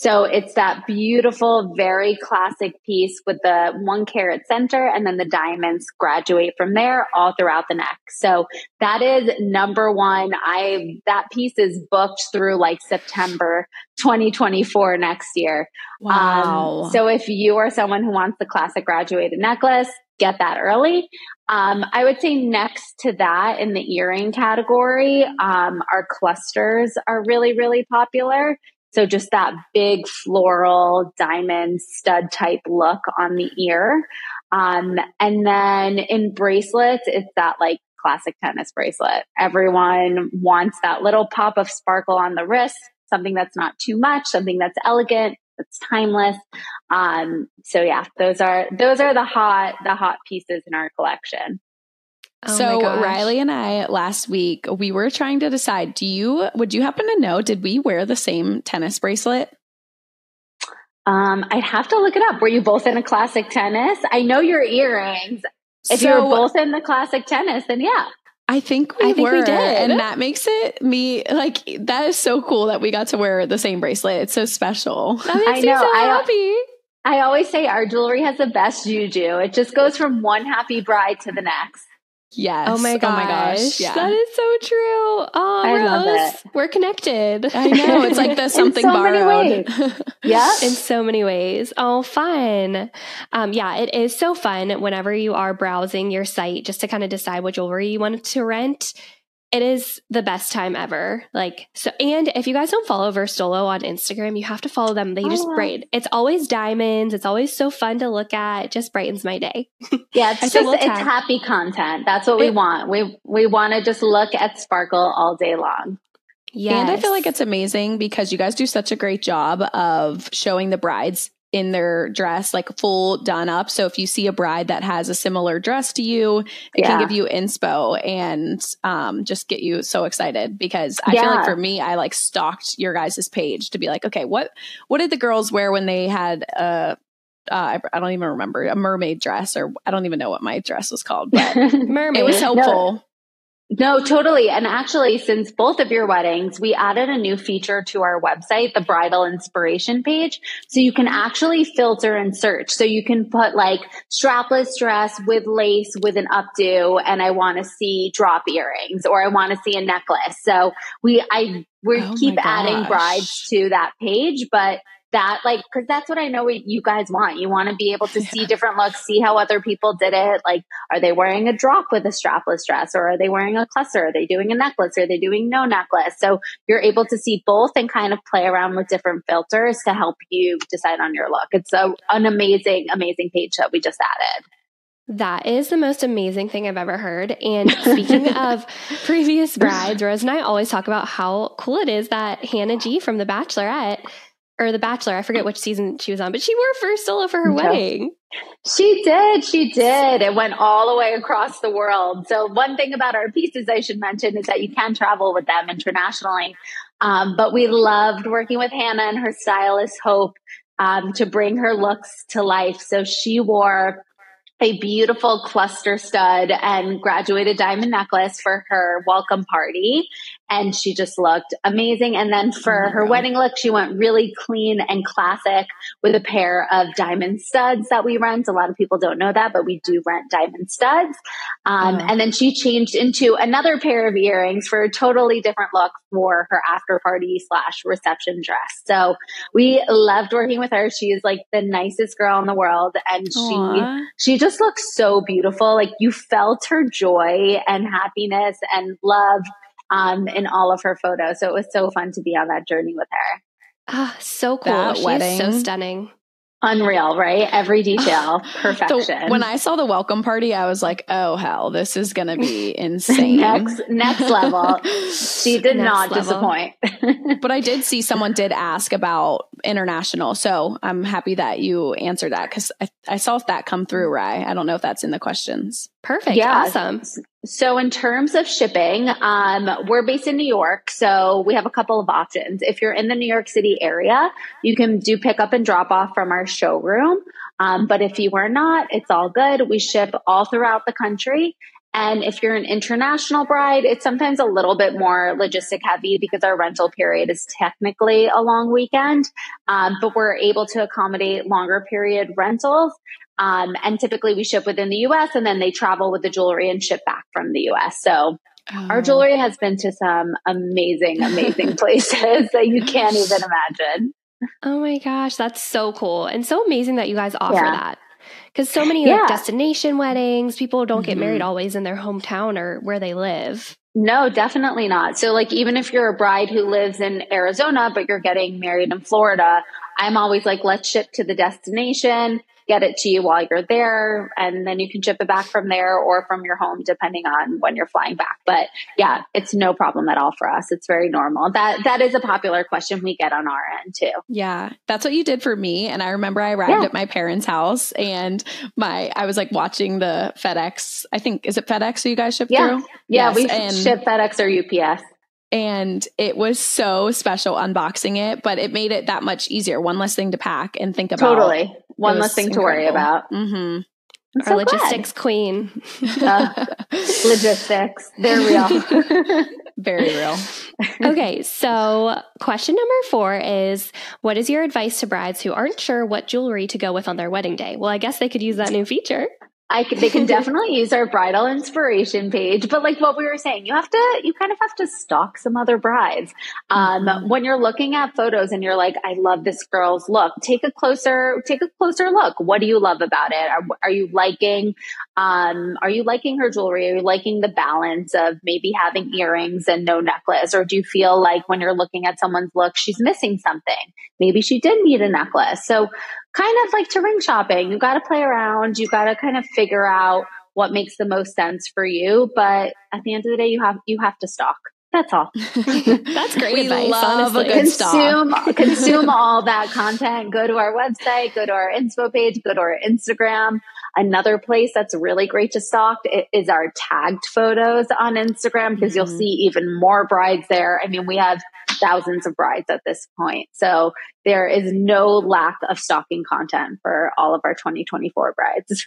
So it's that beautiful, very classic piece with the one carat center and then the diamonds graduate from there all throughout the neck. So that is number one. I, that piece is booked through like September 2024 next year. Wow. Um, so if you are someone who wants the classic graduated necklace, get that early. Um, I would say next to that in the earring category, um, our clusters are really, really popular. So just that big floral diamond stud type look on the ear. Um, and then in bracelets, it's that like classic tennis bracelet. Everyone wants that little pop of sparkle on the wrist, something that's not too much, something that's elegant, that's timeless. Um, so yeah, those are those are the hot the hot pieces in our collection. Oh so Ryleigh and I last week we were trying to decide do you would you happen to know did we wear the same tennis bracelet? Um I'd have to look it up. Were you both in a classic tennis? I know your earrings. If so, you were both in the classic tennis then yeah. I think we I think were, we did. and that makes it me like that is so cool that we got to wear the same bracelet. It's so special. That makes I know, me so I, happy. I always say our jewelry has the best juju. It just goes from one happy bride to the next. Yes. Oh my gosh. Oh my gosh. Yeah. That is so true. Oh, I Rose, love it. We're connected. I know. It's like [LAUGHS] the something so borrowed. [LAUGHS] yeah. In so many ways. Oh, fun. Um, yeah, it is so fun whenever you are browsing your site just to kind of decide what jewelry you want to rent it is the best time ever. Like so, and if you guys don't follow Verstolo on Instagram, you have to follow them. They just oh, brighten. It's always diamonds. It's always so fun to look at. It just brightens my day. [LAUGHS] Yeah, it's just it's happy content. That's what we want. We we want to just look at sparkle all day long. Yeah, and I feel like it's amazing because you guys do such a great job of showing the brides in their dress, like full done up. So if you see a bride that has a similar dress to you, it yeah. can give you inspo and um, just get you so excited because I yeah. feel like for me, I like stalked your guys' page to be like, okay, what what did the girls wear when they had a uh, I, I, don't even remember a mermaid dress or I don't even know what my dress was called, but mermaid. [LAUGHS] it was helpful. No. No, totally. And actually, since both of your weddings, we added a new feature to our website, the bridal inspiration page. So you can actually filter and search. So you can put like strapless dress with lace with an updo, and I want to see drop earrings or I want to see a necklace. So we, I, we oh keep adding brides to that page, but that like because that's what i know what you guys want. You want to be able to [LAUGHS] see different looks see how other people did it. Like are they wearing a drop with a strapless dress or are they wearing a cluster? Are they doing a necklace? Are they doing no necklace? So you're able to see both and kind of play around with different filters to help you decide on your look. It's a, an amazing amazing page that we just added. That is the most amazing thing I've ever heard. And [LAUGHS] speaking of [LAUGHS] previous brides, Rose and I always talk about how cool it is that Hannah G from The Bachelorette or The Bachelor, I forget which season she was on, but she wore Verstolo for her yeah. wedding. She did. She did. It went all the way across the world. So, one thing about our pieces I should mention is that you can travel with them internationally. Um, but we loved working with Hannah and her stylist, Hope, um, to bring her looks to life. So, she wore a beautiful cluster stud and graduated diamond necklace for her welcome party and she just looked amazing. And then for oh her God. wedding look, she went really clean and classic with a pair of diamond studs that we rent. A lot of people don't know that, but we do rent diamond studs. Um, oh. And then she changed into another pair of earrings for a totally different look for her after party slash reception dress. So we loved working with her. She is like the nicest girl in the world, and Aww. she she just looks so beautiful. Like you felt her joy and happiness and love um, in all of her photos. So it was so fun to be on that journey with her. Ah, so cool. That she wedding. so stunning. Unreal, right? Every detail, [LAUGHS] perfection. So when I saw the welcome party, I was like, "Oh hell, this is going to be [LAUGHS] insane." next, next [LAUGHS] level. She did next not level. disappoint. but I did see someone did ask about international, so I'm happy that you answered that because I, I saw that come through, Ry. I don't know if that's in the questions. Perfect. Yeah. Awesome. So in terms of shipping, um, we're based in New York, so we have a couple of options. If you're in the New York City area, you can do pickup and drop off from our showroom. Um, but if you are not, it's all good. We ship all throughout the country. And if you're an international bride, it's sometimes a little bit more logistic heavy because our rental period is technically a long weekend. Um, but we're able to accommodate longer period rentals. Um, and typically we ship within the US and then they travel with the jewelry and ship back from the US. So oh. our jewelry has been to some amazing, amazing [LAUGHS] places that you can't even imagine. Oh my gosh, that's so cool. And so amazing that you guys offer yeah. that. Because so many yeah. like destination weddings, people don't get mm-hmm. married always in their hometown or where they live. No, definitely not. So, like, even if you're a bride who lives in Arizona, but you're getting married in Florida, I'm always like, let's ship to the destination get it to you while you're there and then you can ship it back from there or from your home depending on when you're flying back but yeah it's no problem at all for us it's very normal that that is a popular question we get on our end too yeah that's what you did for me and i remember i arrived yeah. at my parents house and my i was like watching the fedex i think is it fedex you guys ship yeah. through yeah yes. we and ship fedex or ups and it was so special unboxing it, but it made it that much easier. One less thing to pack and think about. Totally. One less thing incredible. to worry about. Mm-hmm. Our so logistics glad. queen. [LAUGHS] uh, logistics. They're real. [LAUGHS] Very real. okay. So, question number four is What is your advice to brides who aren't sure what jewelry to go with on their wedding day? Well, I guess they could use that new feature. I can, they can [LAUGHS] definitely use our bridal inspiration page, but like what we were saying, you have to, you kind of have to stalk some other brides. Um, mm-hmm. when you're looking at photos and you're like, I love this girl's look, take a closer, take a closer look. What do you love about it? Are, are you liking, um, are you liking her jewelry? Are you liking the balance of maybe having earrings and no necklace? Or do you feel like when you're looking at someone's look, she's missing something? Maybe she did need a necklace. So kind of like to ring shopping. You got to play around. You got to kind of figure out what makes the most sense for you. But at the end of the day, you have you have to stock. That's all. [LAUGHS] That's great we advice. Love honestly. consume consume [LAUGHS] all that content. Go to our website. Go to our inspo page. Go to our Instagram. Another place that's really great to stock is our tagged photos on Instagram because mm-hmm. you'll see even more brides there. I mean, we have thousands of brides at this point. So there is no lack of stocking content for all of our 2024 brides.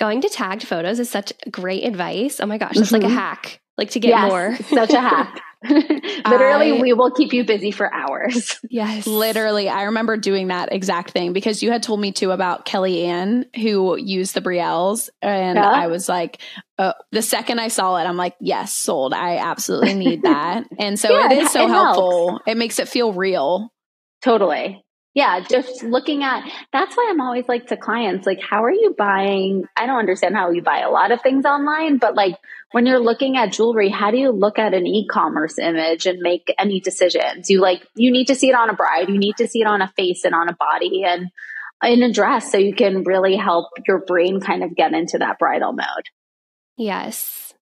Going to tagged photos is such great advice. Oh my gosh, that's mm-hmm. like a mm-hmm. hack, like to get yes, more. such a hack. [LAUGHS] [LAUGHS] Literally, I, we will keep you busy for hours. [LAUGHS] Yes. Literally, I remember doing that exact thing because you had told me too about Kellyanne who used the Brielles. And yeah. I was like, uh, the second I saw it, I'm like, yes, sold. I absolutely need that. [LAUGHS] And so yeah, it is so it helpful. Helps. It makes it feel real. Totally. Yeah, just looking at that's why I'm always like to clients, like, how are you buying? I don't understand how you buy a lot of things online, but like when you're looking at jewelry, how do you look at an e-commerce image and make any decisions? You like you need to see it on a bride, you need to see it on a face and on a body and in a dress so you can really help your brain kind of get into that bridal mode. Yes.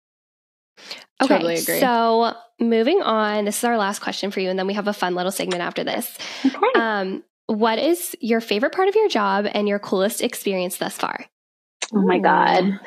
Okay, Totally agree. so moving on, this is our last question for you, and then we have a fun little segment after this. Okay. Um, what is your favorite part of your job and your coolest experience thus far? Oh my God.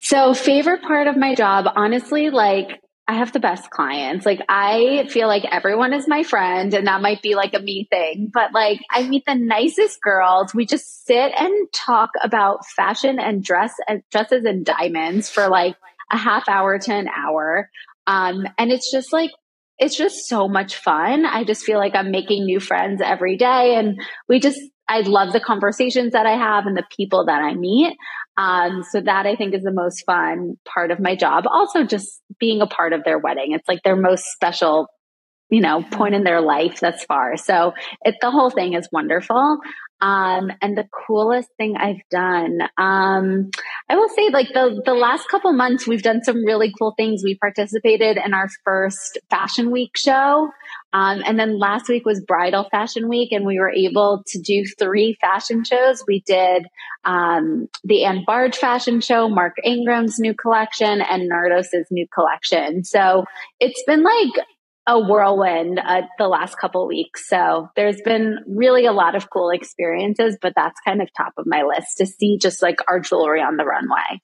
So, favorite part of my job, honestly, like I have the best clients. Like, I feel like everyone is my friend, and that might be like a me thing, but like, I meet the nicest girls. We just sit and talk about fashion and dress and dresses and diamonds for like a half hour to an hour. Um, and it's just like, it's just so much fun. I just feel like I'm making new friends every day. And we just, I love the conversations that I have and the people that I meet. Um, so that I think is the most fun part of my job. Also, just being a part of their wedding. It's like their most special, you know, point in their life thus far. So it, the whole thing is wonderful. Um, and the coolest thing I've done, um, I will say like the, the last couple months, we've done some really cool things. We participated in our first fashion week show. Um, and then last week was bridal fashion week and we were able to do three fashion shows. We did, um, the Anne Barge fashion show, Mark Ingram's new collection and Nardos's new collection. So it's been like a whirlwind uh, the last couple weeks. So there's been really a lot of cool experiences, but that's kind of top of my list to see just like our jewelry on the runway.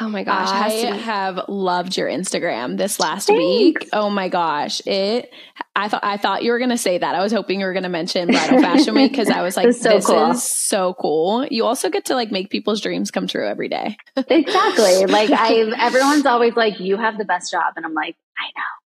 Oh my gosh, I has to be- have loved your Instagram this last Thanks. week. Oh my gosh. It I thought I thought you were gonna say that. I was hoping you were gonna mention Bridal Fashion Week because I was like, [LAUGHS] so this cool. is so cool. You also get to like make people's dreams come true every day. [LAUGHS] Exactly. like I, everyone's always like, you have the best job. And I'm like, I know.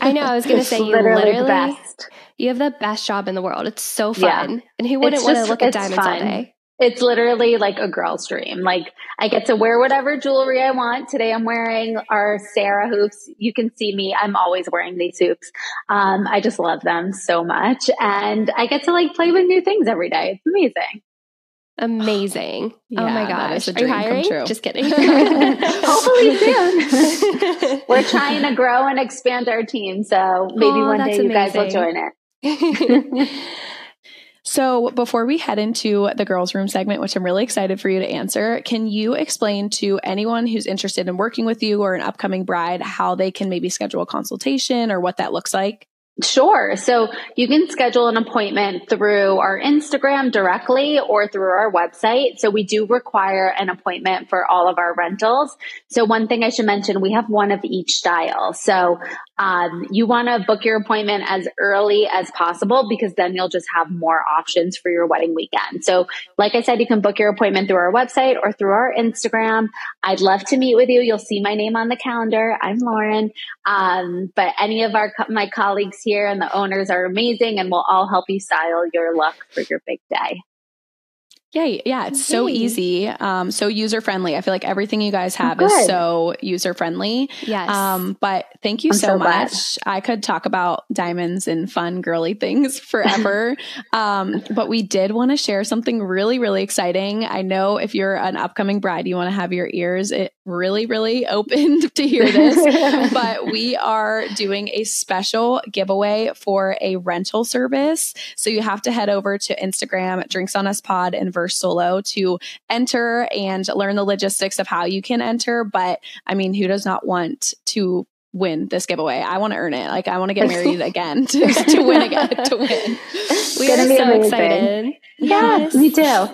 I know. I was going to say you literally literally, the best. you have the best job in the world. It's so Yeah. fun, and who wouldn't want to look at diamonds all day? It's literally like a girl's dream. Like I get to wear whatever jewelry I want. Today I'm wearing our Sarah hoops. You can see me. I'm always wearing these hoops. Um, I just love them so much. And I get to like play with new things every day. It's amazing. Amazing! oh my Yeah, that is gosh, a are you dream come hiring? true. Just kidding. [LAUGHS] Hopefully soon. [LAUGHS] We're trying to grow and expand our team. So maybe Oh, one day you guys will join it. [LAUGHS] So before we head into the girls' room segment, which I'm really excited for you to answer, can you explain to anyone who's interested in working with you or an upcoming bride how they can maybe schedule a consultation or what that looks like? Sure. So you can schedule an appointment through our Instagram directly or through our website. So we do require an appointment for all of our rentals. So one thing I should mention, we have one of each style. So um, you want to book your appointment as early as possible because then you'll just have more options for your wedding weekend. So like I said, you can book your appointment through our website or through our Instagram. I'd love to meet with you. You'll see my name on the calendar. I'm Lauren. Um, but any of our my colleagues here and the owners are amazing, and we'll all help you style your look for your big day. Yeah, yeah, it's so easy, um, so user friendly. I feel like everything you guys have Good. is so user friendly. yes. Um, but thank you so so glad. much. I could talk about diamonds and fun girly things [LAUGHS] forever. um, but we did want to share something really, really exciting. I know if you're an upcoming bride, you want to have your ears it really, really open [LAUGHS] to hear this. [LAUGHS] but we are doing a special giveaway for a rental service. So you have to head over to Instagram, Drinks on Us Pod and Verstolo to enter and learn the logistics of how you can enter. But I mean, who does not want to win this giveaway? I want to earn it. Like I want to get married [LAUGHS] again to, to win again to win. we gonna are be so amazing. excited. yeah, Yes. me too.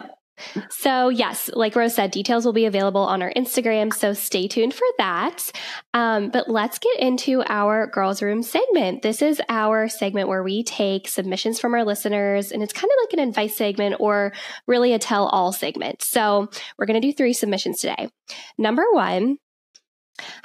So, yes, like Rose said, details will be available on our Instagram. So, stay tuned for that. Um, but let's get into our Girls Room segment. This is our segment where we take submissions from our listeners, and it's kind of like an advice segment or really a tell all segment. So, we're going to do three submissions today. Number one,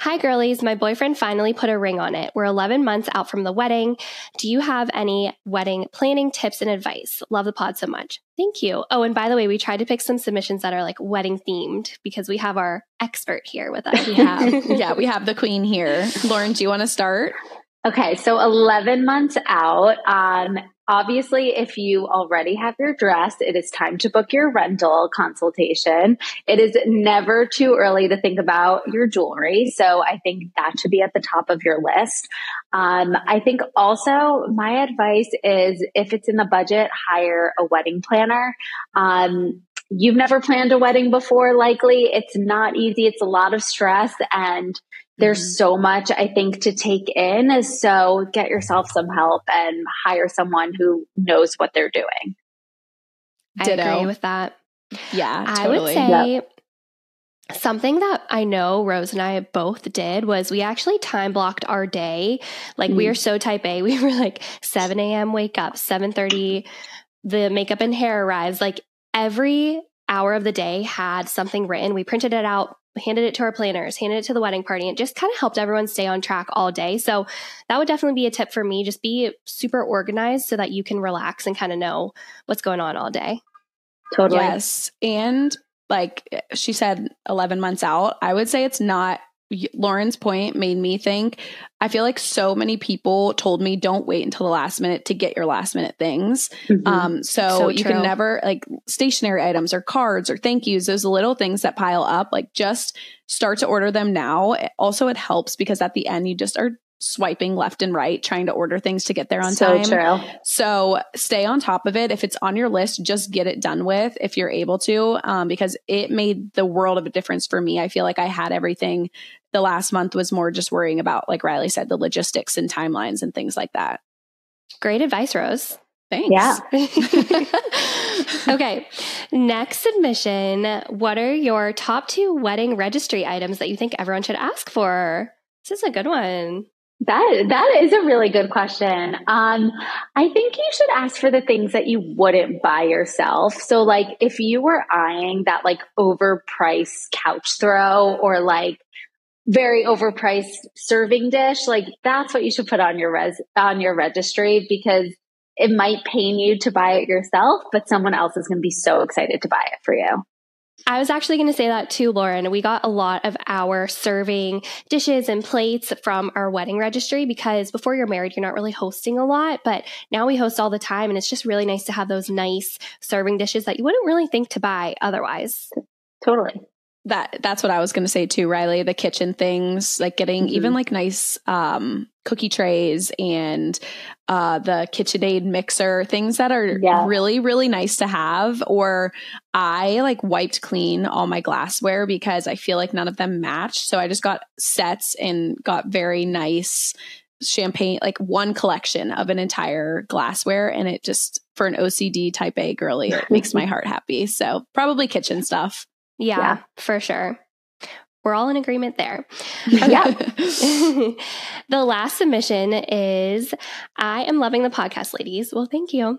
Hi, girlies. My boyfriend finally put a ring on it. We're 11 months out from the wedding. Do you have any wedding planning tips and advice? Love the pod so much. Thank you. Oh, and by the way, we tried to pick some submissions that are like wedding themed because we have our expert here with us. We have, yeah, we have the queen here. Lauren, do you want to start? Okay, so 11 months out. Um, obviously, if you already have your dress, it is time to book your rental consultation. It is never too early to think about your jewelry. So I think that should be at the top of your list. Um, I think also my advice is if it's in the budget, hire a wedding planner. Um, you've never planned a wedding before, likely. It's not easy. It's a lot of stress and there's mm-hmm. so much I think to take in. So get yourself some help and hire someone who knows what they're doing. Ditto. I agree with that. Yeah, totally. I would say yep. something that I know Rose and I both did was we actually time blocked our day. Like mm. we are so type A. [LAUGHS] We were like 7 a.m. wake up, 7:30 the makeup and hair arrives. Like every hour of the day had something written. We printed it out, handed it to our planners, handed it to the wedding party. It just kind of helped everyone stay on track all day. So that would definitely be a tip for me. Just be super organized so that you can relax and kind of know what's going on all day. Totally. Yes. And like eh, she said, 11 months out, I would say it's not Lauren's point made me think I feel like so many people told me don't wait until the last minute to get your last minute things. Mm-hmm. Um, so, so you can never like stationery items or cards or thank yous, those little things that pile up, like just start to order them now. Also, it helps because at the end you just are swiping left and right trying to order things to get there on so time. True. So stay on top of it. If it's on your list, just get it done with if you're able to, um, because it made the world of a difference for me. I feel like I had everything. The last month was more just worrying about, like Ryleigh said, the logistics and timelines and things like that. Great advice, Rose. Thanks. Yeah. [LAUGHS] [LAUGHS] okay. Next submission. What are your top two wedding registry items that you think everyone should ask for? This is a good one. That that is a really good question. Um, I think you should ask for the things that you wouldn't buy yourself. So, like, if you were eyeing that like overpriced couch throw or like very overpriced serving dish, like that's what you should put on your res on your registry because it might pain you to buy it yourself, but someone else is going to be so excited to buy it for you. I was actually going to say that too, Lauren. We got a lot of our serving dishes and plates from our wedding registry because before you're married, you're not really hosting a lot, but now we host all the time. And it's just really nice to have those nice serving dishes that you wouldn't really think to buy otherwise. Totally that that's what I was going to say too, Ryleigh. The kitchen things, like getting mm-hmm. even like nice um, cookie trays and uh, the KitchenAid mixer, things that are yeah. really really nice to have. Or I like wiped clean all my glassware because I feel like none of them match. So I just got sets and got very nice champagne, like one collection of an entire glassware, and it just for an OCD type A girly, it makes my [LAUGHS] heart happy. So probably kitchen stuff. Yeah, yeah. for sure. We're all in agreement there. [LAUGHS] Okay. [LAUGHS] the last submission is I am loving the podcast, ladies. Well, thank you.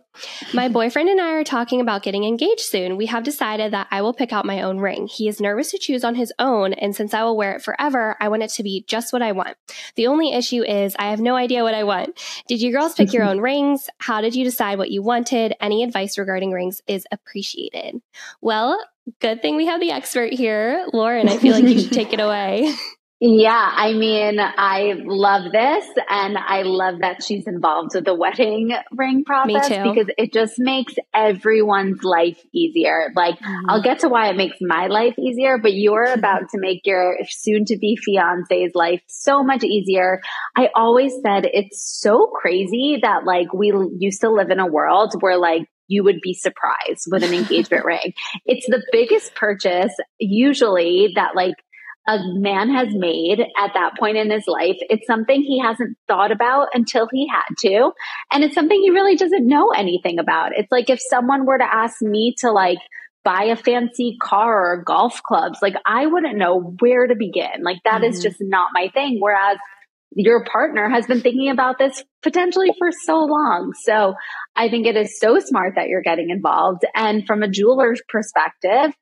My [LAUGHS] boyfriend and I are talking about getting engaged soon. We have decided that I will pick out my own ring. He is nervous to choose on his own, and since I will wear it forever, I want it to be just what I want. The only issue is I have no idea what I want. Did you girls pick your own rings? How did you decide what you wanted? Any advice regarding rings is appreciated. Well, Good thing we have the expert here. Lauren, I feel like you should take it [LAUGHS] away. Yeah, I mean, I love this and I love that she's involved with the wedding ring process because it just makes everyone's life easier. Like, mm-hmm. I'll get to why it makes my life easier, but you're [LAUGHS] about to make your soon to be fiance's life so much easier. I always said it's so crazy that like we used to live in a world where like you would be surprised with an [LAUGHS] engagement ring. It's the biggest purchase usually that like a man has made at that point in his life. It's something he hasn't thought about until he had to. And it's something he really doesn't know anything about. It's like if someone were to ask me to like buy a fancy car or golf clubs, like I wouldn't know where to begin. Like that mm-hmm. is just not my thing. Whereas your partner has been thinking about this potentially for so long. So I think it is so smart that you're getting involved. And from a jeweler's perspective,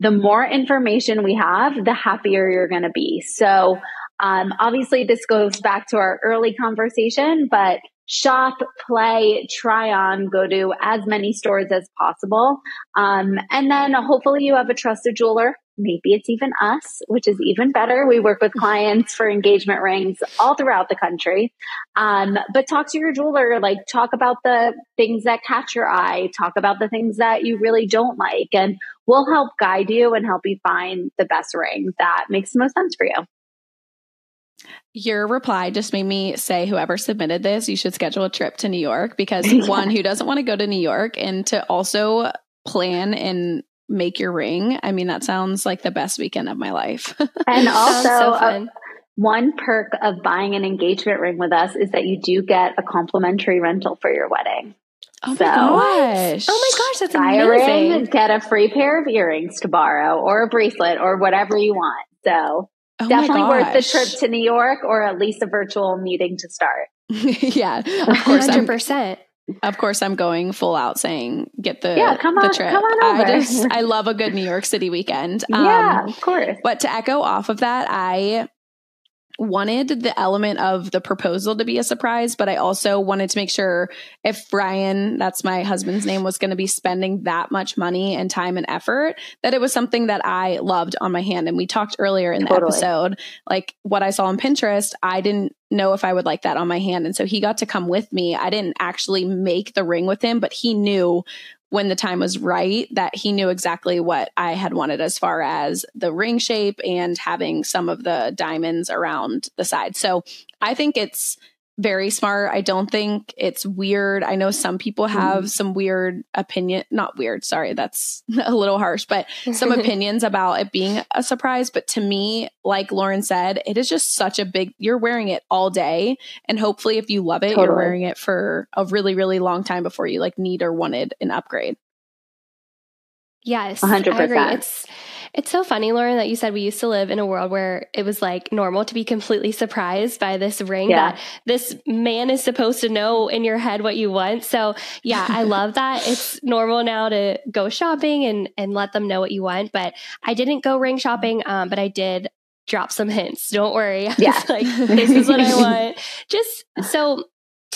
the more information we have, the happier you're going to be. So um, obviously, this goes back to our early conversation, but shop, play, try on, go to as many stores as possible. Um, and then hopefully you have a trusted jeweler maybe it's even us, which is even better. We work with clients for engagement rings all throughout the country. Um, but talk to your jeweler, like talk about the things that catch your eye, talk about the things that you really don't like, and we'll help guide you and help you find the best ring that makes the most sense for you. Your reply just made me say, whoever submitted this, you should schedule a trip to New York because [LAUGHS] one, who doesn't want to go to New York, and to also plan and make your ring. I mean, that sounds like the best weekend of my life. [LAUGHS] and also, so uh, one perk of buying an engagement ring with us is that you do get a complimentary rental for your wedding. Oh so, my gosh. Oh my gosh, that's buy amazing. a ring, get a free pair of earrings to borrow or a bracelet or whatever you want. So oh definitely worth the trip to New York or at least a virtual meeting to start. [LAUGHS] yeah, of [LAUGHS] course. 100%. Of course, I'm going full out saying get the yeah, come on, the trip. Come on over. I just [LAUGHS] I love a good New York City weekend. Um, yeah, of course. But to echo off of that, I wanted the element of the proposal to be a surprise, but I also wanted to make sure if Brian, that's my husband's name, was going to be spending that much money and time and effort, that it was something that I loved on my hand. And we talked earlier in the totally. episode, like what I saw on Pinterest, I didn't know if I would like that on my hand. And so he got to come with me. I didn't actually make the ring with him, but he knew when the time was right that he knew exactly what I had wanted as far as the ring shape and having some of the diamonds around the side. So I think it's very smart. I don't think it's weird. I know some people have mm. some weird opinion, not weird, sorry, that's [LAUGHS] a little harsh, but some [LAUGHS] opinions about it being a surprise. But to me, like Lauren said, it is just such a big, you're wearing it all day. And hopefully, if you love it, totally. you're wearing it for a really, really long time before you like need or wanted an upgrade. Yes, 100%. I agree. It's it's so funny, Lauren, that you said we used to live in a world where it was like normal to be completely surprised by this ring yeah. that this man is supposed to know in your head what you want. So yeah, I [LAUGHS] love that. It's normal now to go shopping and and let them know what you want. But I didn't go ring shopping, um, but I did drop some hints. Don't worry. [LAUGHS] Yeah. like this is what I [LAUGHS] want. Just so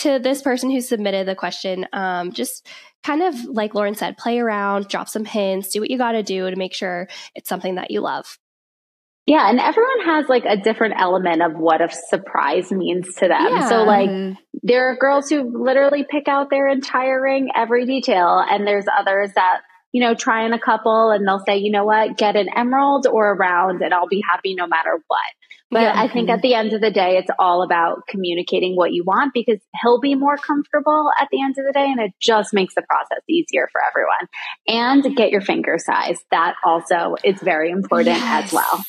to this person who submitted the question, um, just kind of like Lauren said, play around, drop some hints, do what you got to do to make sure it's something that you love. Yeah, and everyone has like a different element of what a surprise means to them. Yeah. So like there are girls who literally pick out their entire ring, every detail, and there's others that you know, try in a couple and they'll say, you know what, get an emerald or a round and I'll be happy no matter what. But yeah. I think at the end of the day, it's all about communicating what you want because he'll be more comfortable at the end of the day. And it just makes the process easier for everyone. And get your finger size. That also is very important yes. as well.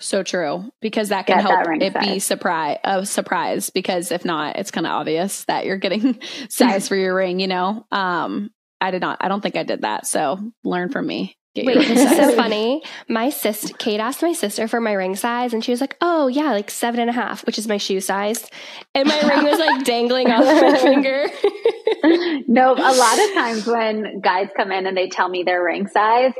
So true because that can Get help that it size. be surprise a surprise because if not, it's kind of obvious that you're getting [LAUGHS] size for your ring. You know, um, I did not. I don't think I did that. So learn from me. Wait, [LAUGHS] this is so funny. My sister, Kate asked my sister for my ring size, and she was like, "Oh yeah, like seven and a half, which is my shoe size." And my ring was like dangling off my [LAUGHS] finger. no, a lot of times when guys come in and they tell me their ring size,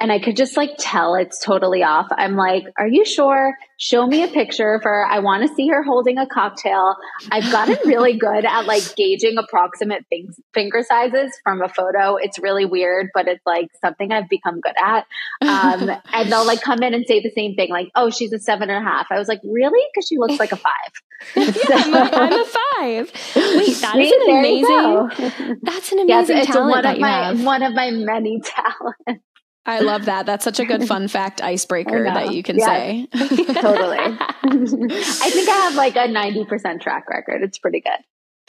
and I could just like tell it's totally off. I'm like, are you sure? Show me a picture of her. I want to see her holding a cocktail. I've gotten really good at like gauging approximate things, finger sizes from a photo. It's really weird, but it's like something I've become good at. Um, [LAUGHS] and they'll like come in and say the same thing, like, oh, she's a seven and a half. I was like, really? Because she looks like a five. [LAUGHS] yeah, I'm, a, I'm, a five. Wait, [LAUGHS] that is an amazing. That's an amazing yes, it's talent one of my have. one of my many talents. I love that. That's such a good fun [LAUGHS] fact icebreaker that you can say. [LAUGHS] totally. I think I have like a 90% track record. It's pretty good.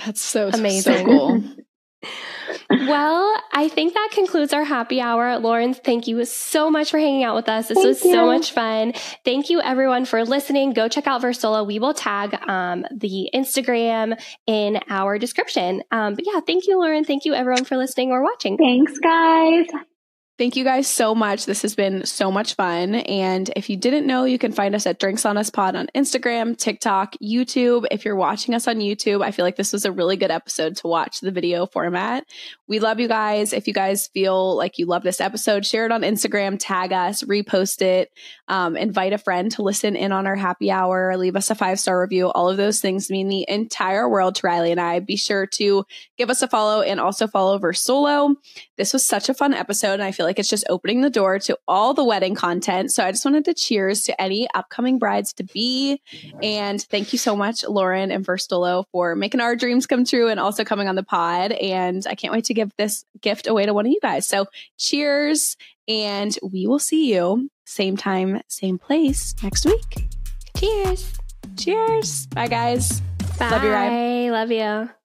That's so amazing. So cool. [LAUGHS] well, I think that concludes our happy hour. Lauren, thank you so much for hanging out with us. This thank was you. so much fun. Thank you everyone for listening. Go check out Verstolo. We will tag um, the Instagram in our description. Um, but yeah, thank you, Lauren. Thank you everyone for listening or watching. Thanks, guys. Thank you guys so much. This has been so much fun. And if you didn't know, you can find us at Drinks on Us Pod on Instagram, TikTok, YouTube. If you're watching us on YouTube, I feel like this was a really good episode to watch the video format. We love you guys. If you guys feel like you love this episode, share it on Instagram, tag us, repost it, um, invite a friend to listen in on our happy hour, leave us a five star review. All of those things mean the entire world to Ryleigh and I. Be sure to give us a follow and also follow Verstolo. This was such a fun episode. And I feel like it's just opening the door to all the wedding content. So I just wanted to cheers to any upcoming brides to be. And thank you so much, Lauren and Verstolo, for making our dreams come true and also coming on the pod. And I can't wait to give this gift away to one of you guys. So cheers. And we will see you same time, same place next week. Cheers. Cheers. Bye, guys. Bye. Love you, Ryan. Love you.